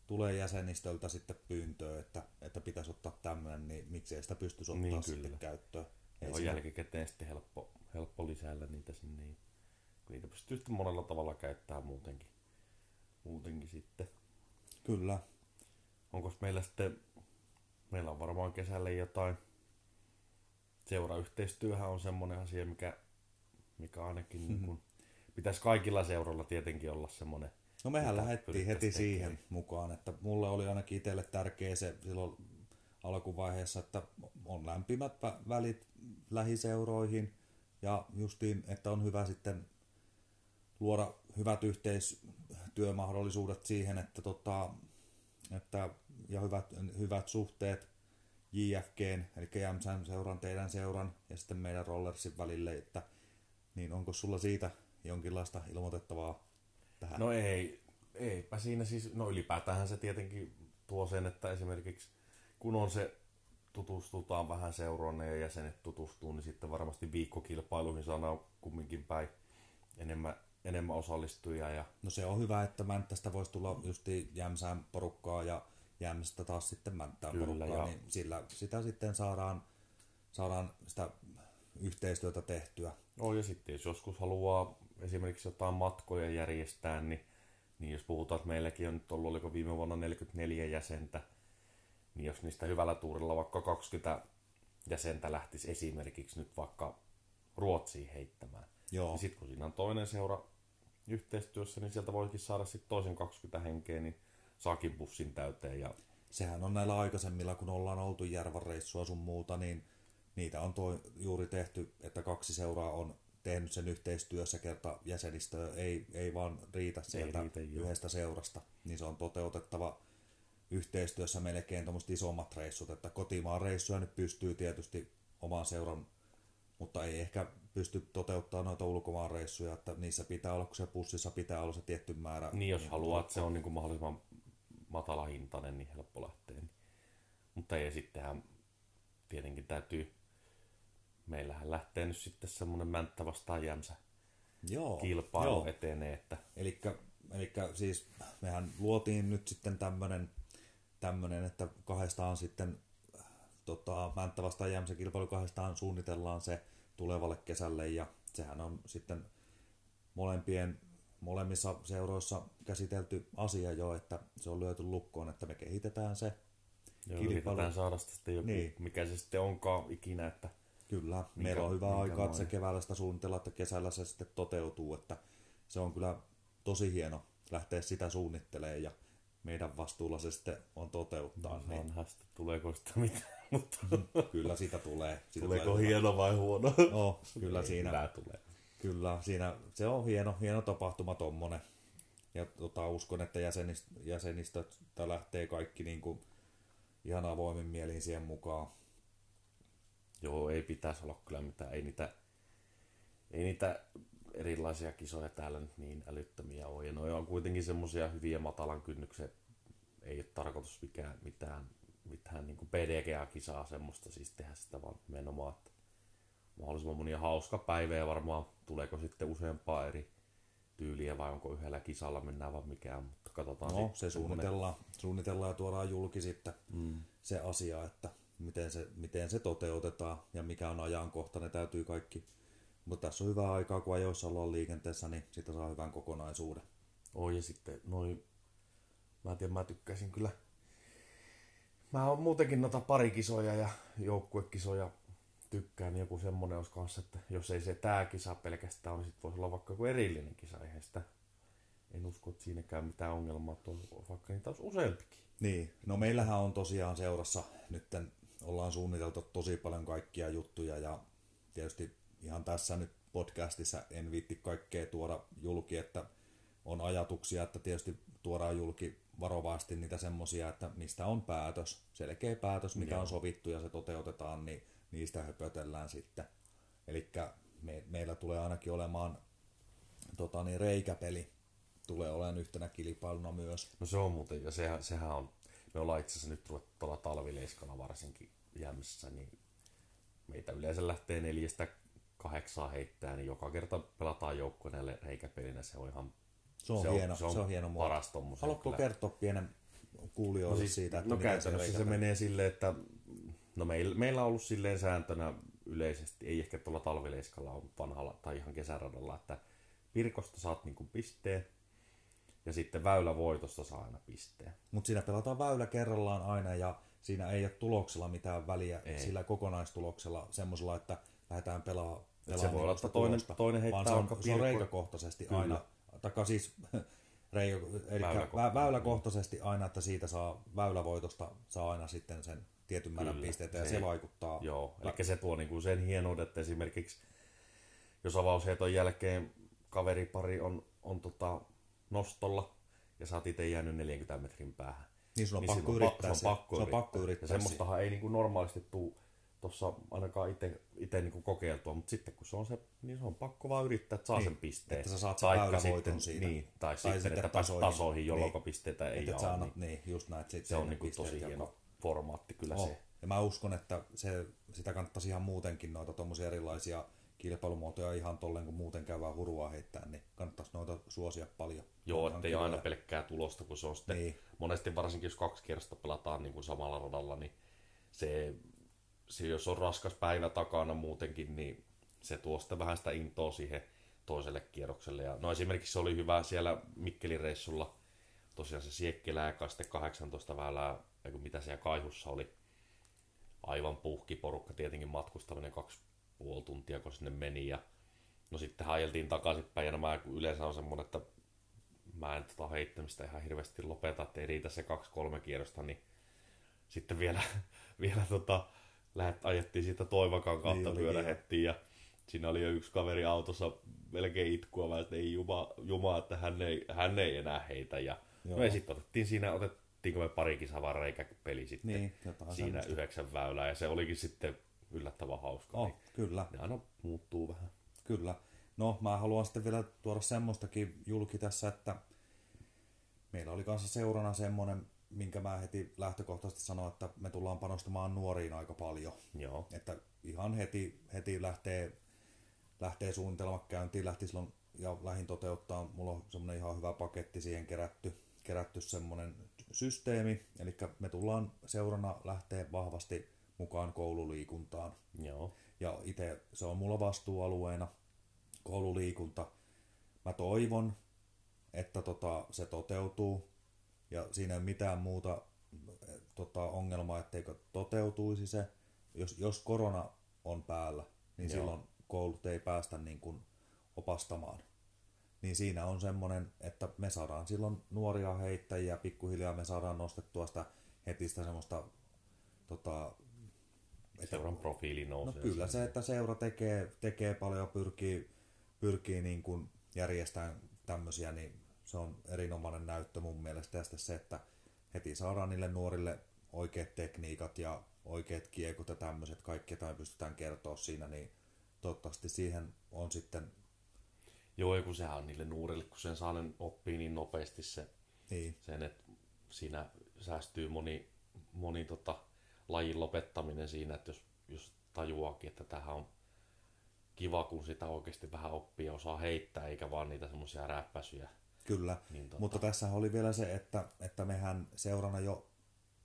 tulee jäsenistöltä sitten pyyntöä, että, että pitäisi ottaa tämmöinen, niin miksei sitä pystyisi ottaa Niin, niin, sitten kyllä. käyttöön. Ei on siinä- jälkikäteen sitten helppo, helppo lisäillä niitä sinne. kun Niitä pystyy sitten monella tavalla käyttämään muutenkin. Muutenkin sitten. Kyllä. Onko meillä sitten, meillä on varmaan kesälle jotain, seurayhteistyöhän on semmoinen asia, mikä, mikä ainakin niin kun, pitäisi kaikilla seuroilla tietenkin olla semmoinen. No mehän lähdettiin heti siihen tekemään. mukaan, että mulle oli ainakin itselle tärkeä se silloin alkuvaiheessa, että on lämpimät vä- välit lähiseuroihin ja justiin, että on hyvä sitten luoda hyvät yhteistyömahdollisuudet siihen, että, tota, että ja hyvät, hyvät suhteet JFGn, eli Jämsän seuran, teidän seuran ja sitten meidän Rollersin välille, että niin onko sulla siitä jonkinlaista ilmoitettavaa tähän? No ei, eipä siinä siis, no ylipäätään se tietenkin tuo sen, että esimerkiksi kun on se tutustutaan vähän seuroon ja jäsenet tutustuu, niin sitten varmasti viikkokilpailuihin saadaan kumminkin päin enemmän, enemmän osallistujia ja No se on hyvä, että Mänttästä voisi tulla justi Jämsään porukkaa ja Jämsästä taas sitten Mänttään Kyllä, porukkaa, ja- niin sillä sitä sitten saadaan, saadaan sitä yhteistyötä tehtyä. No ja sitten jos joskus haluaa esimerkiksi jotain matkoja järjestää, niin, niin jos puhutaan, että meilläkin on nyt ollut, oliko viime vuonna 44 jäsentä, niin jos niistä hyvällä tuurilla vaikka 20 jäsentä lähtisi esimerkiksi nyt vaikka Ruotsiin heittämään, Joo, niin sitten kun siinä on toinen seura yhteistyössä, niin sieltä voikin saada sitten toisen 20 henkeä, niin saakin bussin täyteen ja sehän on näillä aikaisemmilla, kun ollaan oltu Järvan reissua sun muuta, niin niitä on toi, juuri tehty, että kaksi seuraa on tehnyt sen yhteistyössä kerta jäsenistö ei, ei vaan riitä sieltä riitä, joo. yhdestä seurasta, niin se on toteutettava yhteistyössä melkein tuommoiset isommat reissut, että kotimaan reissuja nyt pystyy tietysti oman seuran, mutta ei ehkä pysty toteuttamaan noita ulkomaan reissuja, että niissä pitää olla, kun se bussissa pitää olla se tietty määrä. Niin jos kuin haluaa, että se on niin kuin mahdollisimman matala hintainen, niin helppo lähteä. Niin. Mutta ei sittenhän tietenkin täytyy, meillähän lähtee nyt sitten semmoinen mänttä vastaan jämsä Joo, kilpailu joo. etenee, että Eli, eli siis mehän luotiin nyt sitten tämmönen, tämmönen että kahdestaan sitten tota, Mänttä vastaan Jämsä kilpailu kahdestaan suunnitellaan se tulevalle kesälle ja sehän on sitten molempien molemmissa seuroissa käsitelty asia jo, että se on lyöty lukkoon, että me kehitetään se. joo, Kilpailu- saada sitä sitten joku, Niin. niin. mikä se sitten onkaan ikinä, että Kyllä, Minkä- meillä on hyvä aika, että se keväällä sitä suunnitella, että kesällä se sitten toteutuu, että se on kyllä tosi hieno lähteä sitä suunnittelemaan ja meidän vastuulla se sitten on toteuttaa. saa Niin sitten tuleeko sitä mitään, mutta kyllä sitä tulee. Siitä tuleeko tulee hieno vai huono. No, kyllä Ei, siinä, Hyvä tulee. Kyllä siinä, se on hieno, hieno tapahtuma tommonen. Ja tota, uskon, että jäsenist, jäsenistöt lähtee kaikki niin kuin ihan avoimin mielin siihen mukaan. Joo, ei pitäisi olla kyllä mitään. Ei niitä, ei niitä erilaisia kisoja täällä nyt niin älyttömiä ole. Ja ne on kuitenkin semmoisia hyviä matalan kynnyksen. Ei ole tarkoitus mikään, mitään, mitään niin PDGA-kisaa semmoista siis tehdä sitä, vaan nimenomaan, että mahdollisimman monia hauska päivä ja varmaan tuleeko sitten useampaa eri tyyliä vai onko yhdellä kisalla mennään vaan mikään, mutta katsotaan No, se suunnitellaan, suunnitellaan ja tuodaan julki sitten Mm. se asia, että miten se, miten se toteutetaan ja mikä on ajankohta, ne täytyy kaikki. Mutta tässä on hyvä aikaa, kun ajoissa ollaan liikenteessä, niin sitä saa hyvän kokonaisuuden. Oi ja sitten noin, mä en tiedä, mä tykkäisin kyllä. Mä oon muutenkin noita parikisoja ja joukkuekisoja tykkään, niin joku semmonen olisi kanssa, että jos ei se tää kisa pelkästään niin sit voisi olla vaikka joku erillinen kisa, sitä, en usko, että siinäkään mitään ongelmaa on, vaikka niitä olisi useampikin. Niin, no meillähän on tosiaan seurassa nytten ollaan suunniteltu tosi paljon kaikkia juttuja ja tietysti ihan tässä nyt podcastissa en viitti kaikkea tuoda julki, että on ajatuksia, että tietysti tuodaan julki varovasti niitä semmosia, että mistä on päätös, selkeä päätös, mitä Joo. on sovittu ja se toteutetaan, niin niistä höpötellään sitten. Eli me, meillä tulee ainakin olemaan tota, niin reikäpeli tulee olemaan yhtenä kilpailuna myös. No se on muuten, ja sehän, sehän on, me ollaan itse asiassa nyt tuolla talvileiskalla varsinkin jämssä, niin meitä yleensä lähtee neljästä kahdeksaa heittää, niin joka kerta pelataan joukkueelle reikäpelinä, se on ihan se on, se on hieno, se on, se on hieno paras Haluatko kyllä. kertoa pienen kuulijoille no siis, siitä, että no käytännössä se, se menee silleen, että no meillä, meillä on ollut silleen sääntönä yleisesti, ei ehkä tuolla talvileiskalla on vanhalla tai ihan kesäradalla, että Pirkosta saat niinku pisteen ja sitten väylävoitosta saa aina pisteen. Mutta siinä pelataan väylä kerrallaan aina ja siinä ei ole tuloksella mitään väliä ei. sillä kokonaistuloksella semmoisella, että lähdetään pelaamaan pelaa se voi olla, että toinen, toinen heittää vaan se on, se on reikäkohtaisesti Kyllä. aina, taka siis reikä, eli väyläkohtaisesti. väyläkohtaisesti aina, että siitä saa väylävoitosta saa aina sitten sen tietyn määrän pisteitä ja se, se vaikuttaa. Joo, eli se tuo niinku sen hienouden, että esimerkiksi jos avausheiton jälkeen kaveripari on, on tota nostolla ja sä oot itse jäänyt 40 metrin päähän. Niin sun on niin pakko yrittää se. On pakko, se, on pakko yrittää. Ja semmoistahan ei niinku normaalisti tuu tuossa ainakaan itse niinku kokeiltua, mutta sitten kun se on se, niin se on pakko vaan yrittää, että saa niin, sen pisteen. Että sä saat sen väylävoiton siitä. Niin, tai, tai sitten, että tasoihin, tasoihin jolloin niin, pisteitä ei ole. Niin. niin, just näin. Se on niinku tosi hieno. Formaatti kyllä oh. se. Ja mä uskon, että se, sitä kannattaisi ihan muutenkin noita tuommoisia erilaisia kilpailumuotoja ihan tolleen, kun muuten käydään hurua heittää, niin kannattaisi noita suosia paljon. Joo, ettei aina pelkkää tulosta, kun se on sitten, niin. monesti varsinkin jos kaksi kierrosta pelataan niin kuin samalla radalla, niin se, se, jos on raskas päivä takana muutenkin, niin se tuo sitten vähän sitä intoa siihen toiselle kierrokselle. Ja, no esimerkiksi se oli hyvä siellä Mikkelin reissulla, tosiaan se Siekkelä ja sitten 18 väylää, mitä siellä Kaihussa oli, aivan puhki porukka tietenkin matkustaminen kaksi puoli tuntia, kun sinne meni. Ja no sitten hajeltiin takaisinpäin ja mä yleensä on semmoinen, että mä en tota heittämistä ihan hirveästi lopeta, että ei riitä se kaksi-kolme kierrosta, niin sitten vielä, vielä tota, lähet, ajettiin siitä Toivakan kautta niin pyörähettiin ja siinä oli jo yksi kaveri autossa melkein itkua, vaan että ei juma, juma että hän ei, hän ei enää heitä. Ja Joo. no ja sitten otettiin siinä, otettiinko me pari kisaa reikäpeli sitten niin, siinä semmoista. yhdeksän väylää ja se olikin sitten yllättävän hauska. Oh, niin kyllä. Ne aina muuttuu vähän. Kyllä. No, mä haluan sitten vielä tuoda semmoistakin julki tässä, että meillä oli kanssa seurana semmoinen, minkä mä heti lähtökohtaisesti sanoin, että me tullaan panostamaan nuoriin aika paljon. Joo. Että ihan heti, heti lähtee, lähtee suunnitelma käyntiin, lähti silloin ja lähin toteuttaa. Mulla on semmoinen ihan hyvä paketti siihen kerätty, kerätty semmoinen systeemi. Eli me tullaan seurana lähtee vahvasti mukaan koululiikuntaan. Joo. Ja itse se on mulla vastuualueena, koululiikunta. Mä toivon, että tota, se toteutuu ja siinä ei ole mitään muuta tota, ongelmaa, etteikö toteutuisi se. Jos, jos korona on päällä, niin Joo. silloin koulut ei päästä niin kuin opastamaan. Niin siinä on semmoinen, että me saadaan silloin nuoria heittäjiä, pikkuhiljaa me saadaan nostettua sitä heti sitä semmoista tota, että, Seuran profiili nousee. No kyllä se, että seura tekee, tekee paljon, pyrkii, pyrkii niin kuin järjestämään tämmöisiä, niin se on erinomainen näyttö mun mielestä. Ja se, että heti saadaan niille nuorille oikeat tekniikat ja oikeat kiekut ja tämmöiset kaikki, tai pystytään kertoa siinä, niin toivottavasti siihen on sitten... Joo, kun sehän on niille nuorille, kun sen saa oppii niin nopeasti se, niin. sen, että siinä säästyy moni, moni tota, lajin lopettaminen siinä, että jos, jos tajuakin, että tähän on kiva, kun sitä oikeasti vähän oppii ja osaa heittää, eikä vaan niitä semmoisia räppäsyjä. Kyllä, niin tota... mutta tässä oli vielä se, että, että mehän seurana jo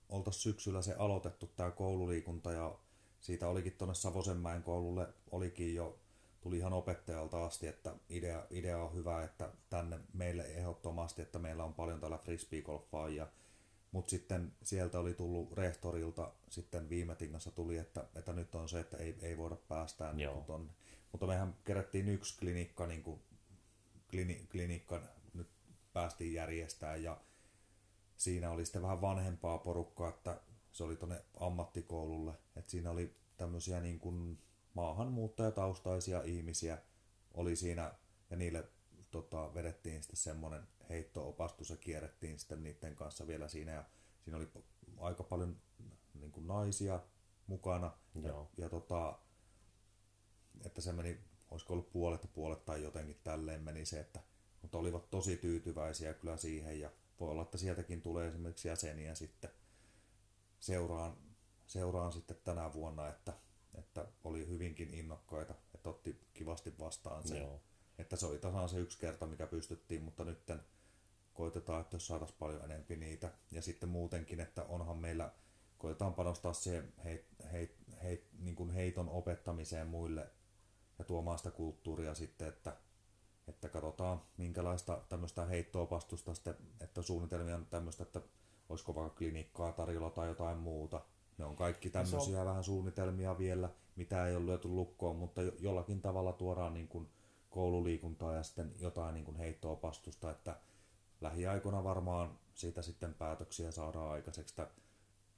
oltaisiin syksyllä se aloitettu tämä koululiikunta ja siitä olikin tuonne Savosenmäen koululle olikin jo, tuli ihan opettajalta asti, että idea, idea on hyvä, että tänne meille ehdottomasti, että meillä on paljon täällä frisbeegolfaa ja mutta sitten sieltä oli tullut rehtorilta, sitten viime tingassa tuli, että, että nyt on se, että ei, ei voida päästään niin tonne. Mutta mehän kerättiin yksi klinikka, niin kuin, klini, klinikka nyt päästiin järjestämään ja siinä oli sitten vähän vanhempaa porukkaa, että se oli tuonne ammattikoululle, että siinä oli tämmöisiä niin kuin maahanmuuttajataustaisia ihmisiä oli siinä ja niille tota, vedettiin sitten semmoinen heitto-opastus ja kierrettiin sitten niiden kanssa vielä siinä ja siinä oli aika paljon niin kuin naisia mukana Joo. ja, ja tota, että se meni, olisiko ollut puolet ja puolet tai jotenkin tälleen meni se, että, mutta olivat tosi tyytyväisiä kyllä siihen ja voi olla, että sieltäkin tulee esimerkiksi jäseniä sitten seuraan, seuraan sitten tänä vuonna, että, että oli hyvinkin innokkaita, että otti kivasti vastaan sen. Joo. Että se oli tasan se yksi kerta, mikä pystyttiin, mutta nytten koitetaan, että jos saataisiin paljon enempi niitä. Ja sitten muutenkin, että onhan meillä, koitetaan panostaa siihen heit, heit, heit, niin kuin heiton opettamiseen muille ja tuomaan sitä kulttuuria sitten, että, että katsotaan minkälaista tämmöistä heitto-opastusta sitten, että suunnitelmia on tämmöistä, että olisiko vaikka klinikkaa tarjolla tai jotain muuta. Ne on kaikki tämmöisiä vähän suunnitelmia vielä, mitä ei ole lyöty lukkoon, mutta jo- jollakin tavalla tuodaan niin kuin koululiikuntaa ja sitten jotain niin kuin heitto-opastusta, että lähiaikoina varmaan siitä sitten päätöksiä saadaan aikaiseksi, että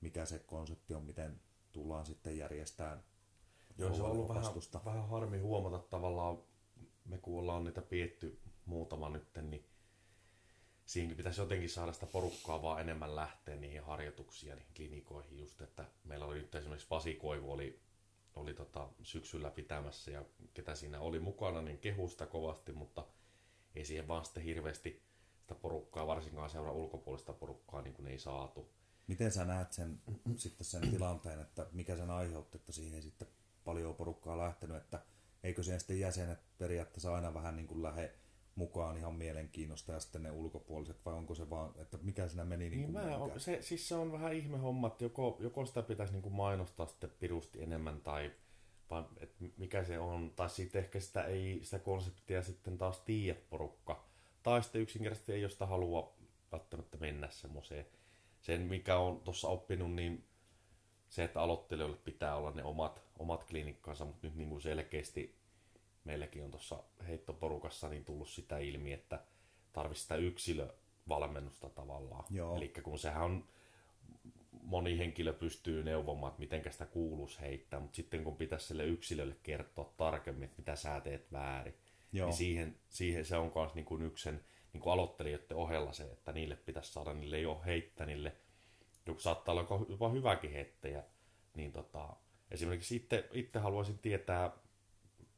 mikä se konsepti on, miten tullaan sitten järjestämään Joo, se on ollut vähän, vähän harmi huomata tavallaan, me kun ollaan niitä pietty muutama nytten, niin siinäkin pitäisi jotenkin saada sitä porukkaa vaan enemmän lähteä niihin harjoituksiin ja niihin klinikoihin just, että meillä oli nyt esimerkiksi Pasi Koivu oli, oli tota syksyllä pitämässä ja ketä siinä oli mukana, niin kehusta kovasti, mutta ei siihen vaan sitten hirveästi sitä porukkaa, varsinkaan seuraa ulkopuolista porukkaa, niin kuin ei saatu. Miten sä näet sen, sitten sen tilanteen, että mikä sen aiheutti, että siihen ei sitten paljon porukkaa lähtenyt, että eikö siihen sitten jäsenet periaatteessa aina vähän niin kuin lähde mukaan ihan mielenkiinnosta ja sitten ne ulkopuoliset, vai onko se vaan, että mikä siinä meni niin Niin kuin mä, on, se, siis se on vähän ihme homma, että joko, joko sitä pitäisi niinku mainostaa sitten pirusti enemmän tai vai, et mikä se on, tai sitten ehkä sitä ei sitä konseptia sitten taas tiedä porukka. Tai sitten yksinkertaisesti ei ole sitä halua välttämättä mennä semmoiseen. Sen mikä on tuossa oppinut, niin se, että aloittelijoille pitää olla ne omat, omat klinikkansa, mutta nyt niin kuin selkeästi meilläkin on tuossa heittoporukassa niin tullut sitä ilmi, että tarvitsisi sitä yksilövalmennusta tavallaan. Eli kun sehän on, moni henkilö pystyy neuvomaan, että miten sitä kuuluisi heittää, mutta sitten kun pitäisi sille yksilölle kertoa tarkemmin, että mitä sä teet väärin, Joo. niin siihen, siihen se on myös niin yksi sen niin kuin aloittelijoiden ohella se, että niille pitäisi saada niille jo heittänille, joku saattaa olla jopa hyväkin heittäjä, niin tota, esimerkiksi itse, itse haluaisin tietää,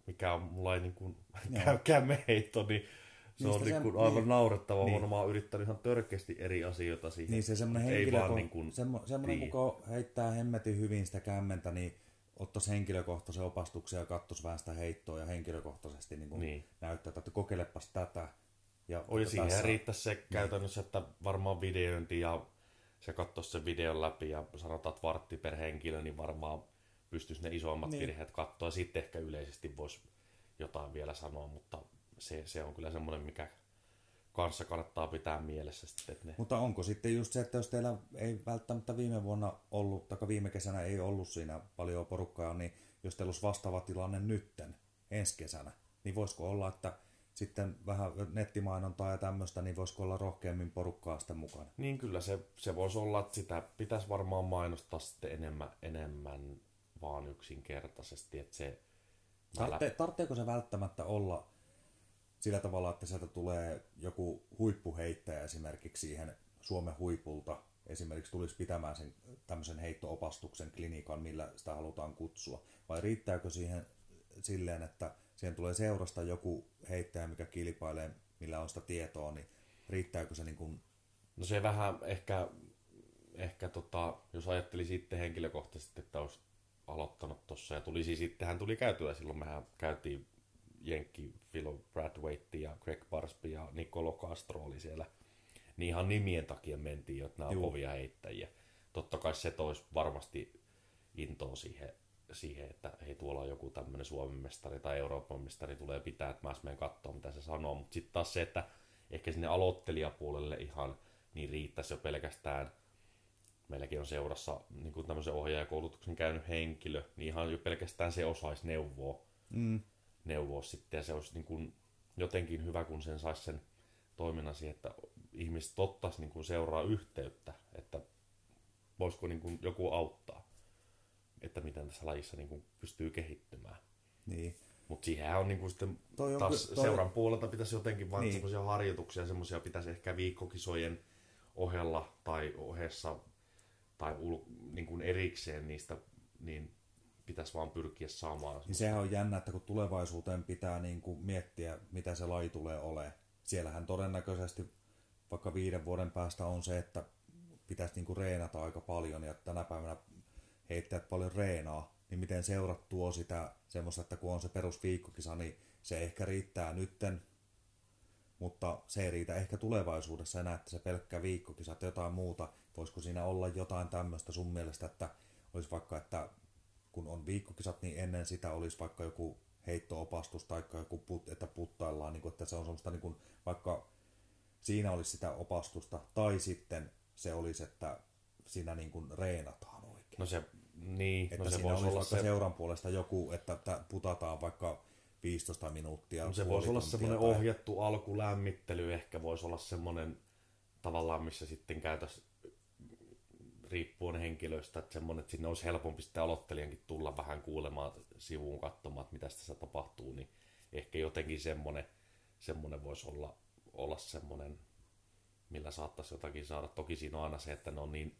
mikä on mulla ei niin kuin käy, kämmeheitto, niin se Niistä on niin kuin aivan niin. naurettava. Niin. Niin. Mä oon yrittänyt ihan törkeästi eri asioita siihen. Niin se semmoinen Ei henkilö, vaan niin kuin semmo, semmoinen tiedä. kuka heittää hemmetin hyvin sitä kämmentä, niin ottaisi henkilökohtaisen opastuksen ja katsoisi vähän sitä heittoa ja henkilökohtaisesti niin Niin. näyttää, että kokeilepas tätä. Ja Oi, siihen tässä- riittäisi se käytännössä, että varmaan videointi ja se katsoisi sen videon läpi ja sanotaan, että vartti per henkilö, niin varmaan pystyisi ne isommat Niin. virheet katsoa. Ja sitten ehkä yleisesti voisi jotain vielä sanoa, mutta se, se on kyllä semmoinen, mikä kanssa kannattaa pitää mielessä sitten, että ne Mutta onko sitten just se, että jos teillä ei välttämättä viime vuonna ollut, tai viime kesänä ei ollut siinä paljon porukkaa, niin jos teillä olisi vastaava tilanne nytten, ensi kesänä, niin voisiko olla, että sitten vähän nettimainontaa ja tämmöistä, niin voisiko olla rohkeammin porukkaa sitten mukana? Niin kyllä se, se voisi olla, että sitä pitäisi varmaan mainostaa sitten enemmän, enemmän vaan yksinkertaisesti, että se... Tartte, tarvitseeko se välttämättä olla sillä tavalla, että sieltä tulee joku huippuheittäjä esimerkiksi siihen Suomen huipulta, esimerkiksi tulisi pitämään sen tämmöisen heittoopastuksen klinikan, millä sitä halutaan kutsua, vai riittääkö siihen silleen, että siihen tulee seurasta joku heittäjä, mikä kilpailee, millä on sitä tietoa, niin riittääkö se niin kuin, No se vähän ehkä, ehkä tota, jos ajatteli sitten henkilökohtaisesti, että olisi aloittanut tuossa ja tulisi sitten, hän tuli käytyä silloin, mehän käytiin Jenkki, Philo Bradwaite ja Greg Barsby ja Nicolo Castro oli siellä. Niin ihan nimien takia mentiin, että nämä on Juu. kovia heittäjiä. Totta kai se toisi varmasti intoa siihen, siihen, että hei tuolla on joku tämmöinen Suomen mestari tai Euroopan mestari tulee pitää, että mä menen katsoa mitä se sanoo. Mutta sitten taas se, että ehkä sinne aloittelijapuolelle ihan niin riittäisi jo pelkästään meilläkin on seurassa niin kuin tämmöisen ohjaajakoulutuksen käynyt henkilö, niin ihan jo pelkästään se osaisi neuvoa, mm, neuvoa sitten, ja se olisi niin kuin jotenkin hyvä, kun sen saisi sen toiminnan siihen, että ihmiset ottaisi niin kuin seuraa yhteyttä, että voisiko niin kuin joku auttaa, että miten tässä lajissa niin kuin pystyy kehittymään. Niin. Mutta siihen on niin kuin sitten Toi on taas toi- seuran puolelta pitäisi jotenkin vaan niin. semmoisia harjoituksia, semmoisia pitäisi ehkä viikkokisojen ohella tai ohessa tai ul, niin kuin erikseen niistä, niin pitäisi vaan pyrkiä saamaan. Niin sehän on jännä, että kun tulevaisuuteen pitää niin kuin miettiä, mitä se laji tulee olemaan. Siellähän todennäköisesti vaikka viiden vuoden päästä on se, että pitäisi niin kuin reenata aika paljon ja tänä päivänä heittäjät paljon reenaa, niin miten seurat tuo sitä semmoista, että kun on se perusviikkokisa, niin se ehkä riittää nytten, mutta se ei riitä ehkä tulevaisuudessa enää, että se pelkkä viikkokisa tai jotain muuta. Voisiko siinä olla jotain tämmöistä sun mielestä, että olisi vaikka, että kun on viikkokisat, niin ennen sitä olisi vaikka joku heittoopastus tai joku, put, että puttaillaan, niin kuin, että se on semmoista niin kuin, vaikka siinä olisi sitä opastusta, tai sitten se olisi, että siinä niin kuin reenataan oikein. No se, niin, että no se siinä voisi olisi olla vaikka se, seuran puolesta joku, että tä- putataan vaikka 15 minuuttia. no se voisi olla semmoinen tai- ohjattu alkulämmittely, ehkä voisi olla semmoinen tavallaan, missä sitten käytäisiin riippuen henkilöistä, että semmoinen, että sinne olisi helpompi sitten aloittelijankin tulla vähän kuulemaan sivuun katsomaan, että mitä tässä tapahtuu, niin ehkä jotenkin semmoinen, semmoinen voisi olla, olla semmoinen, millä saattaisi jotakin saada. Toki siinä on aina se, että ne on niin,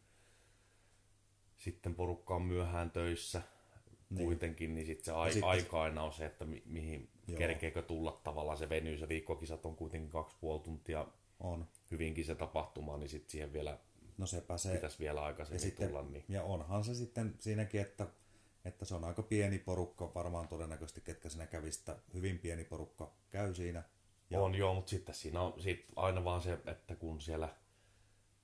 sitten porukka on myöhään töissä niin. kuitenkin, niin sitten se ai, sitten- aika aina on se, että mi, mihin Joo. kerkeekö tulla tavallaan se venyy, se viikkokisat on kuitenkin kaksi puoli tuntia On. hyvinkin se tapahtuma, niin sitten siihen vielä No sepä se. pitäisi vielä Ja, aikaisemmin sitten, tulla. Niin. ja onhan se sitten siinäkin, että, että se on aika pieni porukka, varmaan todennäköisesti, ketkä siinä kävistä, hyvin pieni porukka käy siinä. Ja On joo, mutta sitten siinä on sit aina vaan se, että kun siellä,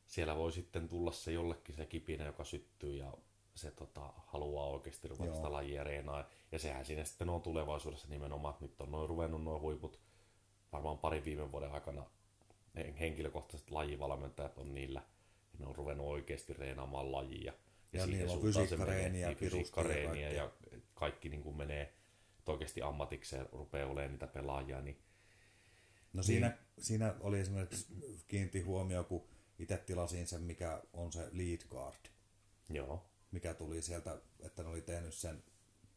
siellä voi sitten tulla se jollekin se kipinä, joka syttyy ja se tota, haluaa oikeasti ruveta Joo. sitä lajia reenaa. Ja sehän siinä sitten on tulevaisuudessa nimenomaan, että nyt on noin ruvennut noin huiput varmaan parin viime vuoden aikana he- henkilökohtaiset lajivalmentajat on niillä, ja ne on ruvennut oikeasti reenaamaan lajia. Ja siihen niillä on fysiikkareeniä, menee, niin, ja fysiikkareeniä ja kaikki niin kuin menee, oikeasti ammatikseen rupeaa olemaan niitä pelaajia, niin No siinä, siinä oli esimerkiksi kiinnitti huomioon, kun itse tilasin sen, mikä on se lead guard, joo, mikä tuli sieltä, että ne oli tehnyt sen,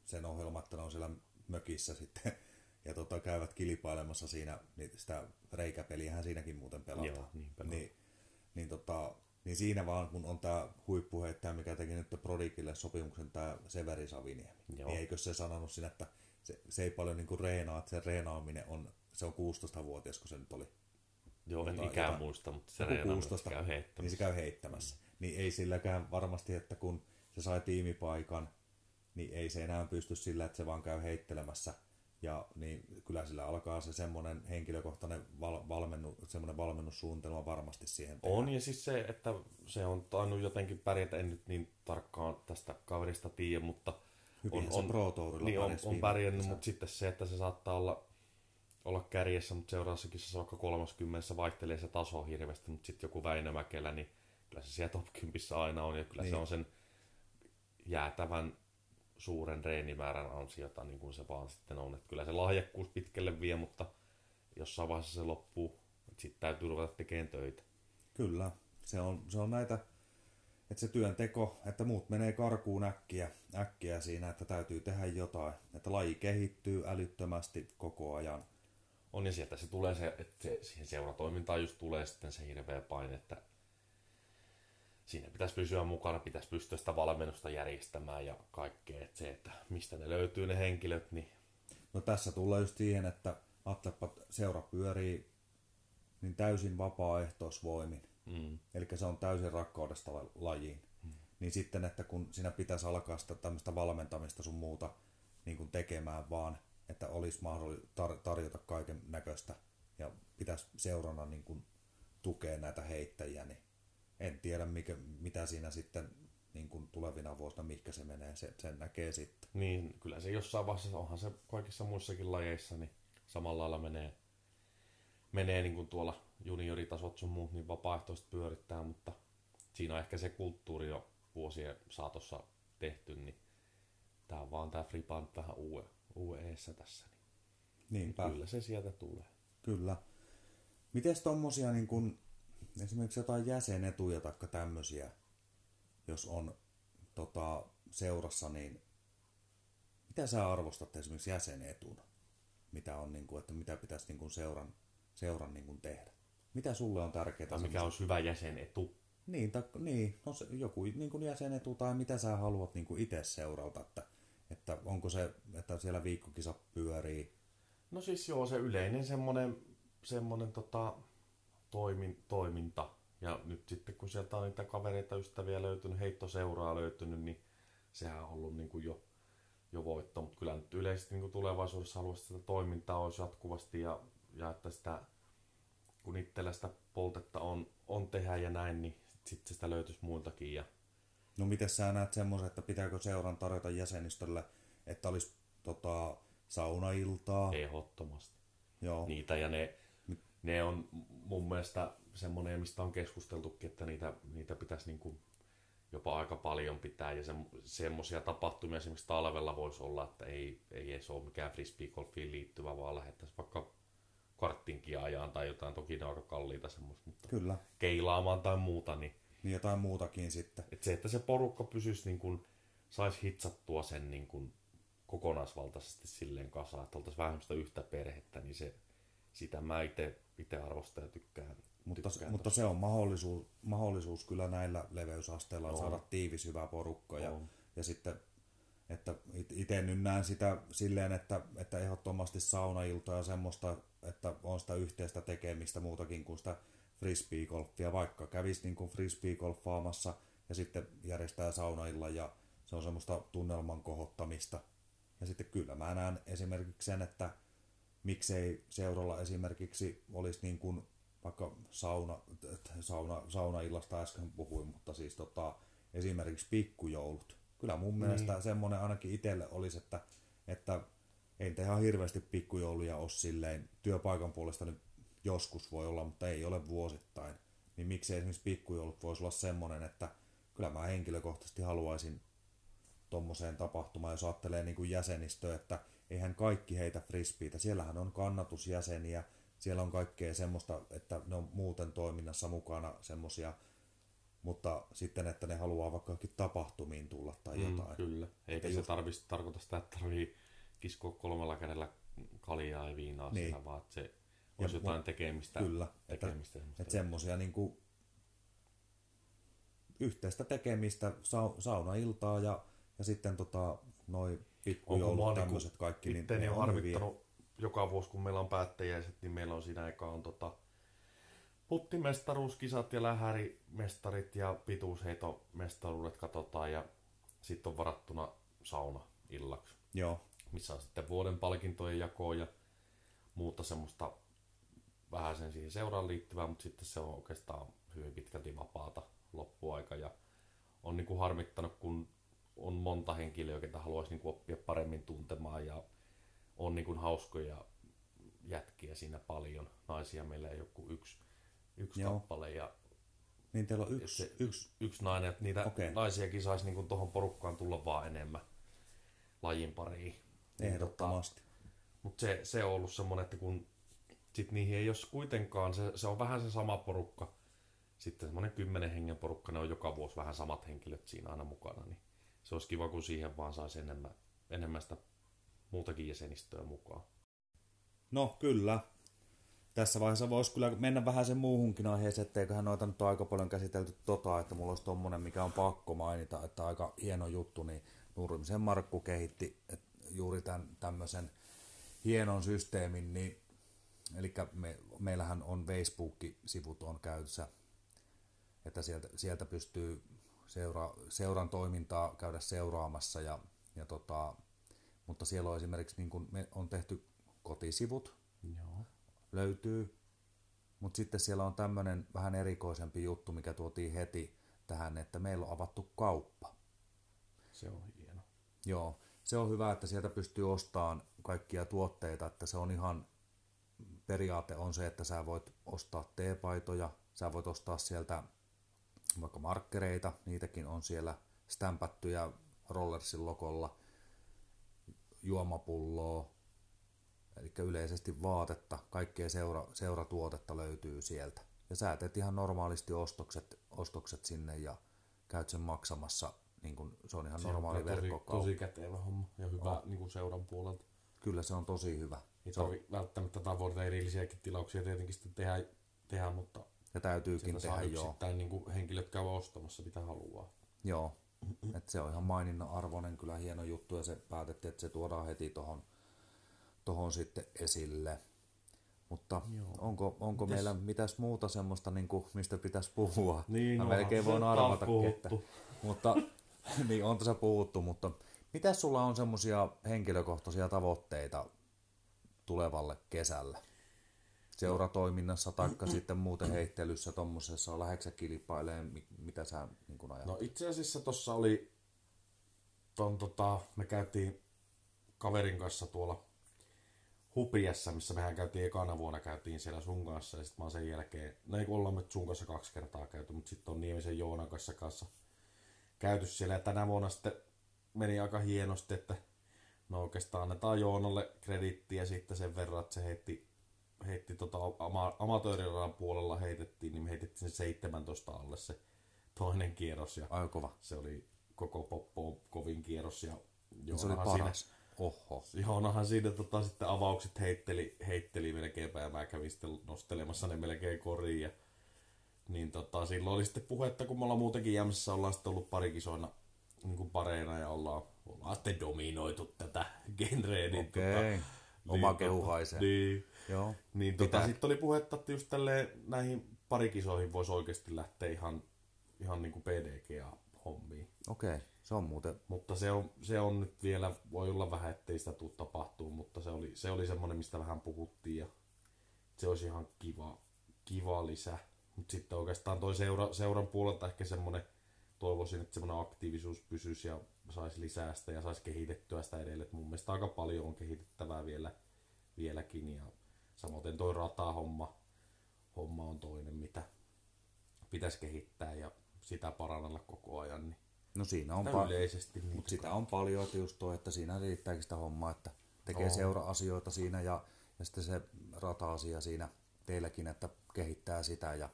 sen ohjelman, että ne on siellä mökissä sitten ja tota, käyvät kilpailemassa siinä, niin sitä reikäpeliähän siinäkin muuten pelataan. Joo, niin pelataan. niin, niin, tota, niin siinä vaan, kun on tämä huippuheittäjä, mikä teki nyt Prodikille sopimuksen, tämä Severi Saviniemi, Joo. niin eikö se sanonut siinä, että se, se ei paljon niinku reenaa, että se reenaaminen on, se on 16-vuotias, kun se nyt oli. joo en ikään jotain- muista, mutta se Joku reenaa, 16, käy heittämässä. niin se käy heittämässä. Niin ei silläkään varmasti, että kun se sai tiimipaikan, niin ei se enää pysty sillä, että se vaan käy heittelemässä. Ja niin kyllä sillä alkaa se semmoinen henkilökohtainen val, valmennu, semmoinen valmennussuunnitelma varmasti siihen tehdä. On, ja siis se, että se on tainnut jotenkin pärjätä, en nyt niin tarkkaan tästä kaverista tiedä, mutta Hyvinhän on, on, Pro niin on, on pärjännyt, mutta sitten se, että se saattaa olla, olla kärjessä, mutta seuraavassa kisassa vaikka 30 vaihtelee se taso hirveästi, mutta sitten joku Väinö Mäkelä, niin kyllä se siellä top 10 aina on, ja kyllä niin. se on sen jäätävän suuren reenimäärän ansiota, niin kuin se vaan sitten on. Että kyllä se lahjakkuus pitkälle vie, mutta jossain vaiheessa se loppuu. Sitten täytyy ruveta tekemään töitä. Kyllä, se on, se on näitä, että se työnteko, että muut menee karkuun äkkiä, äkkiä siinä, että täytyy tehdä jotain. Että laji kehittyy älyttömästi koko ajan. On ja sieltä se tulee se, että se, siihen seuratoimintaan just tulee sitten se hirveä paine, että siinä pitäisi pysyä mukana, pitäisi pystyä sitä valmennusta järjestämään ja kaikkea. Että se, että mistä ne löytyy ne henkilöt, niin No tässä tulee just siihen, että Atlepat seura pyörii niin täysin vapaaehtoisvoimin. mm, Eli se on täysin rakkaudesta la- lajiin. Niin sitten, että kun siinä pitäisi alkaa sitä tämmöistä valmentamista sun muuta niin kuin tekemään vaan, että olisi mahdollista tar- tarjota kaiken näköistä ja pitäisi seurana niin kuin tukea näitä heittäjiä, niin en tiedä mikä, mitä siinä sitten niin kuin tulevina vuosina, mihinkä se menee, se, sen näkee sitten. niin kyllä se jossain vaiheessa, onhan se kaikissa muissakin lajeissa, niin samalla lailla menee, menee niin kuin tuolla junioritasot sun muut, niin vapaaehtoiset pyörittää, mutta siinä on ehkä se kulttuuri jo vuosien saatossa tehty, niin tää on vaan tää Fripa nyt vähän uue, eessä tässä, niin Niinpä. kyllä se sieltä tulee. Kyllä. Mites tommosia niin kun, esimerkiksi jotain jäsenetuja tai tämmöisiä, jos on tota, seurassa, niin mitä sä arvostat esimerkiksi jäsenetuna? Mitä on, niin kuin, että mitä pitäisi niin kuin seuran, seuran niin kuin tehdä? Mitä sulle on tärkeää? Tai mikä olisi hyvä jäsenetu? Niin, ta, niin no se, joku niin kuin jäsenetu tai mitä sä haluat niin kuin itse seurata, että, että onko se, että siellä viikkokisa pyörii? No siis joo, se yleinen semmoinen, semmoinen tota, toimin, toiminta. Ja nyt sitten kun sieltä on niitä kavereita, ystäviä löytynyt, heittoseuraa löytynyt, niin sehän on ollut niin kuin jo, jo voitto. Mutta kyllä nyt yleisesti niin kuin tulevaisuudessa haluaisi, että sitä toimintaa olisi jatkuvasti ja, ja että sitä, kun itsellä sitä poltetta on, on tehdä ja näin, niin sitten sitä löytyisi muiltakin. Ja... No miten sä näet semmoisen, että pitääkö seuran tarjota jäsenistölle, että olisi tota, saunailtaa? Ehdottomasti. Joo. Niitä ja ne, ne on mun mielestä semmoinen, mistä on keskusteltukin, että niitä, niitä pitäisi niin kuin jopa aika paljon pitää. Ja se, semmoisia tapahtumia esimerkiksi talvella voisi olla, että ei, ei edes ole mikään frisbeegolfiin liittyvä, vaan lähettäisiin vaikka karttinkin ajan tai jotain, toki ne on aika kalliita semmoista, mutta Kyllä. keilaamaan tai muuta, niin, niin jotain muutakin sitten. että se, että se porukka pysyisi niin kuin, saisi hitsattua sen niin kuin kokonaisvaltaisesti silleen kasaan, että oltaisiin vähän yhtä perhettä, niin se, sitä mä itse arvostan ja tykkään. Mutta, tykkään mutta se on mahdollisuus, mahdollisuus kyllä näillä leveysasteilla on. saada tiivis hyvä porukka. Ja, ja sitten, että itse nyt näen sitä silleen, että, että ehdottomasti saunailta ja semmoista, että on sitä yhteistä tekemistä muutakin kuin sitä frisbeegolfia, vaikka kävisi niin kuin frisbeegolfaamassa ja sitten järjestää saunailla ja se on semmoista tunnelman kohottamista. Ja sitten kyllä mä näen esimerkiksi sen, että miksei seuralla esimerkiksi olisi niin kuin vaikka sauna, sauna, saunaillasta äsken puhuin, mutta siis tota, esimerkiksi pikkujoulut. Kyllä mun mm. mielestä semmoinen ainakin itselle olisi, että, että ei ihan hirveästi pikkujouluja ole silleen, työpaikan puolesta nyt joskus voi olla, mutta ei ole vuosittain. Niin miksei esimerkiksi pikkujoulut voisi olla semmoinen, että kyllä mä henkilökohtaisesti haluaisin tuommoiseen tapahtumaan, jos ajattelee niin kuin jäsenistöä, että eihän kaikki heitä frisbeitä. Siellähän on kannatusjäseniä, siellä on kaikkea semmoista, että ne on muuten toiminnassa mukana semmoisia, mutta sitten, että ne haluaa vaikka tapahtumiin tulla tai mm, jotain. Kyllä, eikä se just... tarvitsisi tarkoita sitä, että tarvii kiskoa kolmella kädellä kaljaa ja viinaa niin. siellä, vaan että se olisi ja, jotain tekemistä. Kyllä, tekemistä että, että semmoisia niin kuin yhteistä tekemistä, sa- saunailtaa ja, ja sitten tota, noin pikkujoulut, tämmöiset niin kaikki. Niin ne on harvittanut hyviä. joka vuosi, kun meillä on päättäjäiset, niin meillä on siinä eka on tota, puttimestaruuskisat ja lähärimestarit ja pituusheittomestaruudet katsotaan ja sitten on varattuna sauna illaksi. Joo. Missä on sitten vuoden palkintojen jakoa ja muuta semmoista vähän sen siihen seuraan liittyvää, mutta sitten se on oikeastaan hyvin pitkälti vapaata loppuaika ja on niin kuin harmittanut, kun on monta henkilöä, joita haluaisi niin kuin oppia paremmin tuntemaan ja on niin kuin hauskoja jätkiä siinä paljon. Naisia meillä ei ole kuin yksi, yksi Joo. kappale ja niin teillä on yksi, se, yksi, yksi nainen, että niitä okay. naisiakin saisi niin tuohon porukkaan tulla vaan enemmän lajin pariin. Niin Ehdottomasti. Tota, Mutta se, se on ollut semmoinen, että kun sit niihin ei ole kuitenkaan, se, se on vähän se sama porukka, sitten semmoinen kymmenen hengen porukka, ne on joka vuosi vähän samat henkilöt siinä aina mukana, niin se olisi kiva, kun siihen vaan saisi enemmän, enemmän sitä muutakin jäsenistöä mukaan. No kyllä. Tässä vaiheessa voisi kyllä mennä vähän sen muuhunkin aiheeseen, etteiköhän noita nyt aika paljon käsitelty tota, että mulla olisi tommonen, mikä on pakko mainita, että aika hieno juttu, niin Nurmisen Markku kehitti juuri tämän tämmöisen hienon systeemin, niin eli me, meillähän on Facebook-sivut on käytössä, että sieltä, sieltä pystyy seura, seuran toimintaa käydä seuraamassa, ja, ja tota, mutta siellä on esimerkiksi niin kun me on tehty kotisivut, Joo. löytyy, mutta sitten siellä on tämmöinen vähän erikoisempi juttu, mikä tuotiin heti tähän, että meillä on avattu kauppa. Se on hieno. Joo, se on hyvä, että sieltä pystyy ostamaan kaikkia tuotteita, että se on ihan periaate on se, että sä voit ostaa teepaitoja, sä voit ostaa sieltä vaikka markkereita, niitäkin on siellä stämpättyjä Rollersin lokolla, juomapulloa, eli yleisesti vaatetta, kaikkea seura, seuratuotetta löytyy sieltä. ja sä teet ihan normaalisti ostokset, ostokset sinne ja käyt sen maksamassa, niin kun se on ihan Se normaali on tosi, verkkokauppa. tosi kätevä homma ja hyvä oh. niin kuin seuran puolelta. Kyllä se on tosi hyvä. Ei Se on, tarvi välttämättä tavoitella erillisiäkin tilauksia tietenkin sitten tehdä, tehdä mutta ja täytyykin sieltä tehdä joo. yksittäin niin kuin henkilöt käy ostamassa mitä haluaa. Joo, et se on ihan maininnan arvoinen, kyllä hieno juttu ja se päätettiin, että se tuodaan heti tohon, tohon sitten esille. Mutta Joo. onko, onko Mites- meillä mitäs muuta semmoista, niin kuin, mistä pitäisi puhua? Niin, Mä onhan melkein voin arvata, että, mutta niin on tässä puhuttu, mutta mitä sulla on semmoisia henkilökohtaisia tavoitteita tulevalle kesällä? Seuratoiminnassa tai sitten muuten heittelyssä tuommoisessa, lähdetkö kilpailemaan, mi- mitä sä niin kun ajat? No itse asiassa tuossa oli, ton, tota, me käytiin kaverin kanssa tuolla Hupiassa, missä mehän käytiin ekana vuonna, käytiin siellä sun kanssa ja sitten mä sen jälkeen, no ei kun ollaan me sun kanssa kaksi kertaa käyty, mutta sitten on Niemisen Joonan kanssa, kanssa käyty siellä ja tänä vuonna sitten meni aika hienosti, että no oikeastaan annetaan Joonalle krediittiä sitten sen verran, että se heitti, heitti tota ama, amatööriradan puolella heitettiin, niin me heitettiin sen 17 alle se toinen kierros ja Ai kova. se oli koko poppo kovin kierros ja Ja se oli Joonahan siinä, paras. Oho. Joonahan siinä tota, sitten avaukset heitteli, heitteli melkeinpä ja mä kävin sitten nostelemassa ne melkein koriin ja niin tota, silloin oli sitten puhetta, kun me ollaan muutenkin Jämsässä ollaan sitten ollut parikisoina niin kuin pareina ja ollaan, ollaan sitten dominoitu tätä genreä. Niin, Okei. Oma kehu haisee. Niin, Joo. niin tota, Pitää- sitten oli puhetta, että just tälleen näihin parikisoihin voisi oikeasti lähteä ihan, ihan niin kuin PDGA-hommiin. Okei. Se on muuten, Mutta se on, se on nyt vielä, voi olla vähän, ettei sitä tule tapahtuu, mutta se oli, se oli semmoinen, mistä vähän puhuttiin ja se olisi ihan kiva, kiva lisä. Mutta sitten oikeastaan toi seura, seuran puolelta ehkä semmoinen, toivoisin, että semmoinen aktiivisuus pysyisi ja saisi lisää sitä ja saisi kehitettyä sitä edelleen. Et mun mielestä aika paljon on kehitettävää vielä, vieläkin ja samoin toi rata-homma homma on toinen, mitä pitäisi kehittää ja sitä parannella koko ajan. Niin no siinä on paljon. yleisesti. Mutta sitä on paljon, että just toi, että siinä riittääkin sitä hommaa, että tekee On. seura-asioita siinä ja, ja sitten se rata-asia siinä teilläkin, että kehittää sitä ja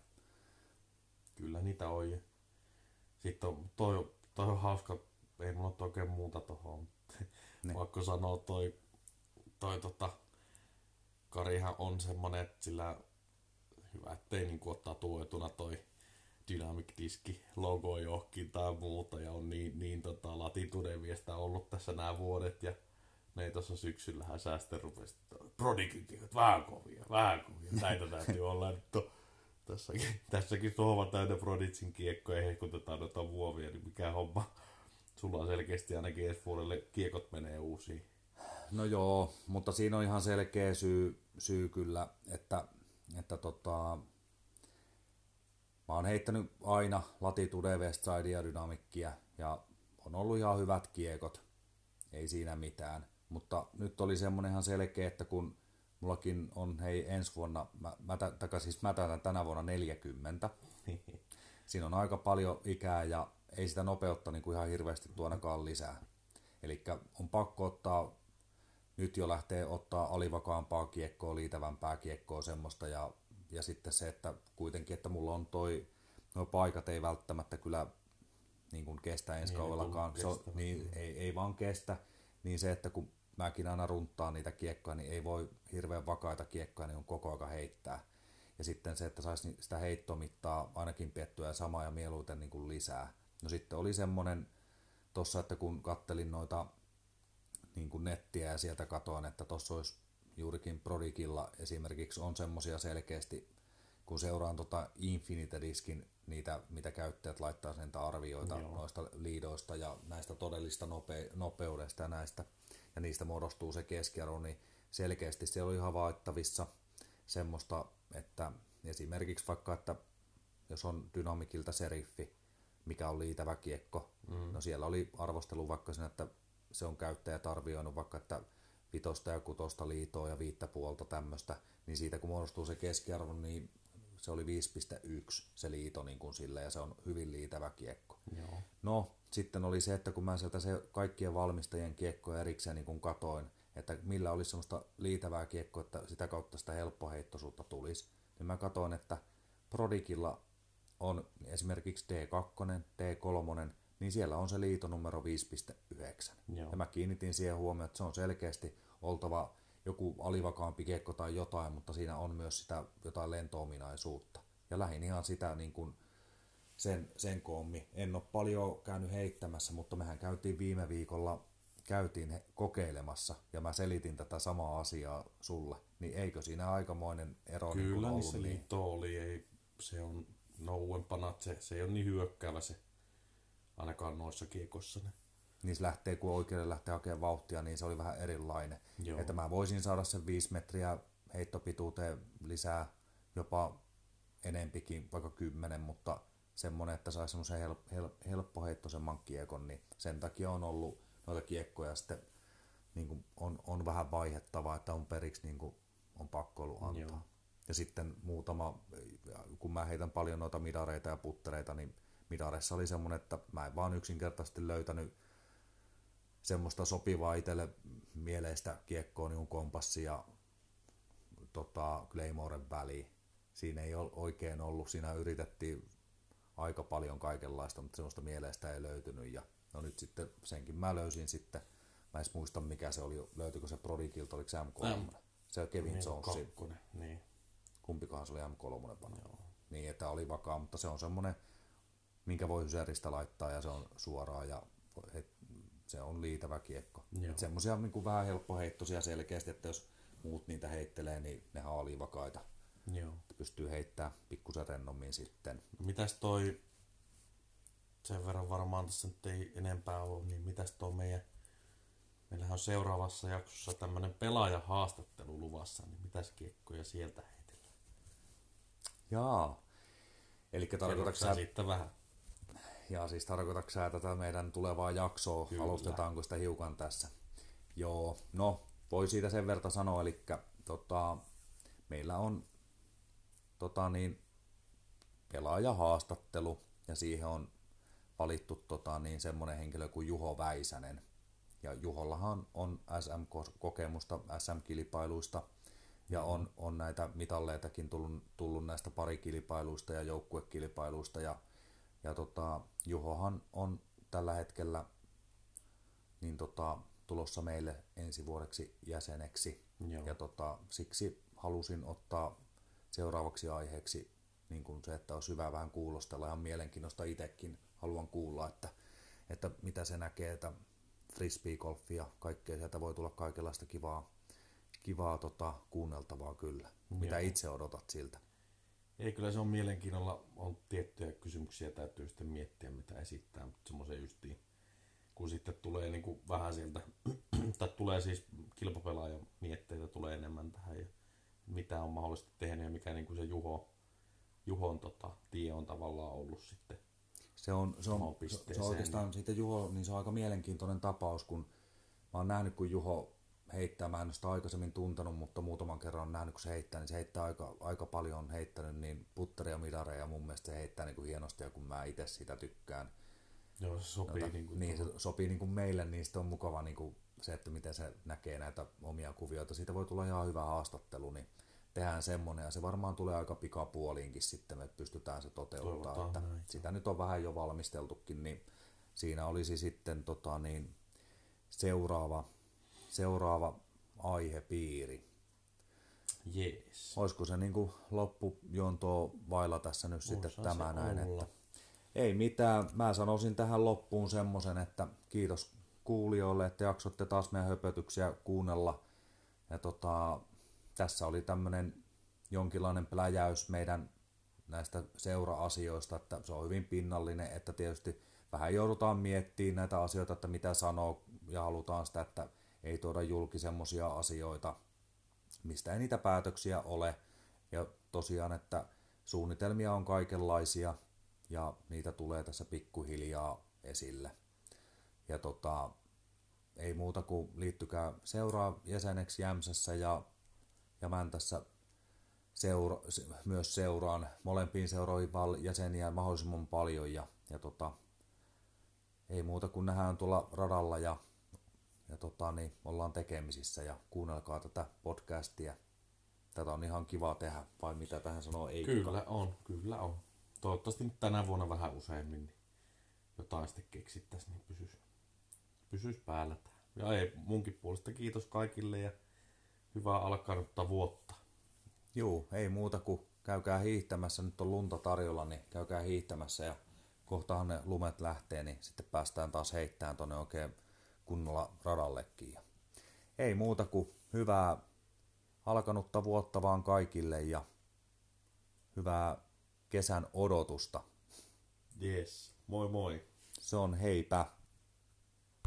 Kyllä niitä on. Sitten on, toi, toi on hauska, ei mulla ole oikein muuta tohon. Niin. Vaikka sanoa toi, toi tota, Karihan on semmonen, että sillä hyvä, ettei niinku ottaa tuetuna toi Dynamic Diski logo johonkin tai muuta ja on niin, niin tota, latitudeviestä ollut tässä nämä vuodet ja ne tuossa syksyllähän säästä rupesi Prodigit, että vähän kovia, vähän kovia. Näitä täytyy olla to, tässäkin, tässäkin sohva täynnä Prodigin kiekkoja ja hehkutetaan noita vuovia, niin mikä homma. Sulla on selkeästi ainakin ensi vuodelle kiekot menee uusiin. No joo, mutta siinä on ihan selkeä syy, syy kyllä, että, että tota, mä oon heittänyt aina Latitude, Westside ja Dynamikkia ja on ollut ihan hyvät kiekot, ei siinä mitään. Mutta nyt oli semmonen ihan selkeä, että kun mullakin on hei ensi vuonna, mä, mä, taka, siis mä täytän tänä vuonna 40, siinä on aika paljon ikää ja ei sitä nopeutta niin kuin ihan hirveästi tuonakaan lisää. Eli on pakko ottaa, nyt jo lähtee ottaa alivakaampaa kiekkoa, liitävämpää kiekkoa semmoista ja, ja sitten se, että kuitenkin, että mulla on toi, nuo paikat ei välttämättä kyllä niin kuin kestä ensi Niin, ei kaudellakaan, se on, kestämään. niin, ei, ei vaan kestä, niin se, että kun mäkin aina runtaan niitä kiekkoja, niin ei voi hirveän vakaita kiekkoja niin on koko aika heittää. Ja sitten se, että saisi sitä heittomittaa ainakin piettyä samaa ja mieluiten niin kuin lisää. No sitten oli semmonen tossa, että kun kattelin noita niin kuin nettiä ja sieltä katoin, että tuossa olisi juurikin Prodigilla esimerkiksi on semmosia selkeästi, kun seuraan tota Infinite-diskin niitä, mitä käyttäjät laittaa sen arvioita Joo. noista liidoista ja näistä todellista nope, nopeudesta ja näistä, ja niistä muodostuu se keskiarvo, niin selkeästi siellä oli havaittavissa semmoista, että esimerkiksi vaikka, että jos on Dynamikilta seriffi, mikä on liitävä kiekko, mm. no siellä oli arvostelu vaikka siinä, että se on käyttäjät arvioinut vaikka, että vitosta ja kutosta liitoa ja viittä puolta tämmöistä, niin siitä kun muodostuu se keskiarvo, niin se oli 5,1 se liito niin kuin sille, ja se on hyvin liitävä kiekko. Joo. No, sitten oli se, että kun mä sieltä se kaikkien valmistajien kiekkoja erikseen niin kun katoin, että millä olisi semmoista liitävää kiekkoa, että sitä kautta sitä helppoheittoisuutta tulisi, niin mä katoin, että Prodikilla on esimerkiksi D2, D3, niin siellä on se liitonumero 5.9. Joo. Ja mä kiinnitin siihen huomioon, että se on selkeästi oltava joku alivakaampi kiekko tai jotain, mutta siinä on myös sitä jotain lentoominaisuutta. Ja lähin ihan sitä niin kuin sen, sen koommi. En ole paljon käynyt heittämässä, mutta mehän käytiin viime viikolla käytiin kokeilemassa ja mä selitin tätä samaa asiaa sulle, niin eikö siinä aikamoinen ero niin Kyllä, niin ollut se liitto oli. Ei, se on nouempana, se, se ei ole niin hyökkäävä se, ainakaan noissa kiekossa. Ne. niin se lähtee, kun oikealle lähtee hakemaan vauhtia, niin se oli vähän erilainen. Joo. Että mä voisin saada sen 5 metriä heittopituuteen lisää jopa enempikin, vaikka 10, mutta semmonen, että saisi semmoisen hel, hel, helppoheittoisemman kiekon, niin sen takia on ollut noita kiekkoja sitten niin kuin on, on vähän vaihettavaa, että on periksi niin kuin on pakko ollut antaa. Joo. Ja sitten muutama, kun mä heitän paljon noita midareita ja puttereita, niin midareissa oli semmoinen, että mä en vaan yksinkertaisesti löytänyt semmoista sopivaa itselle mieleistä kiekkoa niin kompassi ja tota, Claymoren väliin. Siinä ei ole oikein ollut, siinä yritettiin aika paljon kaikenlaista, mutta semmoista mieleistä ei löytynyt. Ja no nyt sitten senkin mä löysin sitten, mä en muista mikä se oli, löytyykö se Prodikilta, oliko se M3? Se Kevin Niin, niin. kumpikahan se oli M3 vanha. Niin, että oli vakaa, mutta se on semmoinen, minkä voi hyseristä laittaa ja se on suoraa ja he- se on liitävä kiekko. Et semmosia niin vähän helppoheittoisia selkeästi, että jos muut niitä heittelee, niin ne on alivakaita. Joo. Pystyy heittämään pikkusen rennommin sitten. Mitäs toi, sen verran varmaan tässä nyt ei enempää ole, niin mitäs toi meidän, meillähän on seuraavassa jaksossa tämmönen pelaajahaastattelu luvassa, niin mitäs kiekkoja sieltä heitellään? Jaa. Eli tarkoitatko sä, siitä vähän? Ja siis tarkoitatko sä tätä meidän tulevaa jaksoa, Kyllä. alustetaanko sitä hiukan tässä? Joo, no voi siitä sen verran sanoa, eli tota, meillä on tota niin, pelaajahaastattelu ja siihen on valittu tota, niin semmoinen henkilö kuin Juho Väisänen. Ja Juhollahan on SM-kokemusta SM-kilpailuista ja on, on näitä mitalleitakin tullut, tullut näistä parikilpailuista ja joukkuekilpailuista. Ja, ja tota, Juhohan on tällä hetkellä niin tota, tulossa meille ensi vuodeksi jäseneksi. Joo. Ja tota, siksi halusin ottaa seuraavaksi aiheeksi niin kuin se, että olisi hyvä vähän kuulostella ihan mielenkiinnosta itsekin. Haluan kuulla, että, että mitä se näkee, että frisbee-golfia, kaikkea sieltä voi tulla kaikenlaista kivaa, kivaa tota, kuunneltavaa kyllä. Mitä itse odotat siltä? Ei, kyllä se on mielenkiinnolla. On tiettyjä kysymyksiä, täytyy sitten miettiä, mitä esittää, mutta semmoisen justiin, kun sitten tulee niin kuin vähän sieltä, tai tulee siis kilpapelaajan mietteitä tulee enemmän tähän ja mitä on mahdollisesti tehnyt ja mikä niin kuin se Juho, Juhon tota, tie on tavallaan ollut sitten. Se on, se on, se, on oikeastaan siitä Juho, niin se on aika mielenkiintoinen tapaus, kun mä oon nähnyt, kun Juho heittää, mä en ole sitä aikaisemmin tuntenut, mutta muutaman kerran on nähnyt, kun se heittää, niin se heittää aika, aika paljon on heittänyt niin putteria, midareja, mun mielestä se heittää niin kuin hienosti, ja kun mä itse sitä tykkään, Joo, se sopii Jota, niin kuin niin se sopii niin kuin meille, niin sitten on mukava niin kuin se, että miten se näkee näitä omia kuvioita. Siitä voi tulla ihan hyvä haastattelu, niin tehdään semmonen ja se varmaan tulee aika pikapuoliinkin sitten, että pystytään se toteuttaa. Että näin. sitä nyt on vähän jo valmisteltukin, niin siinä olisi sitten tota niin, seuraava, seuraava aihepiiri. jees. Olisiko se niin kuin loppujontoa vailla tässä nyt sitten Oishan tämä näin, olla. että ei mitään. Mä sanoisin tähän loppuun semmoisen, että kiitos kuulijoille, että jaksotte taas meidän höpötyksiä kuunnella. Ja tota, tässä oli tämmöinen jonkinlainen pläjäys meidän näistä seura-asioista, että se on hyvin pinnallinen, että tietysti vähän joudutaan miettimään näitä asioita, että mitä sanoo, ja halutaan sitä, että ei tuoda julki semmoisia asioita, mistä ei niitä päätöksiä ole. Ja tosiaan, että suunnitelmia on kaikenlaisia, ja niitä tulee tässä pikkuhiljaa esille. Ja tota, ei muuta kuin liittykää seuraa jäseneksi Jämsässä ja, ja Mäntässä seura, se- myös seuraan molempiin seuroihin jäseniä mahdollisimman paljon ja, ja tota, ei muuta kuin nähdään tuolla radalla ja, ja tota, niin ollaan tekemisissä ja kuunnelkaa tätä podcastia. tätä on ihan kiva tehdä, vai mitä tähän sanoo ei. Kyllä on, kyllä on. Toivottavasti nyt tänä vuonna vähän useammin niin jotain sitten keksittäisiin, niin pysyisi, pysyisi päällä tää. Ja ei, munkin puolesta kiitos kaikille ja hyvää alkanutta vuotta. Juu, ei muuta kuin käykää hiihtämässä. Nyt on lunta tarjolla, niin käykää hiihtämässä ja kohtahan ne lumet lähtee, niin sitten päästään taas heittämään tonne oikein kunnolla radallekin. Ja ei muuta kuin hyvää alkanutta vuotta vaan kaikille ja hyvää kesän odotusta. Yes, moi moi. Se on heipä.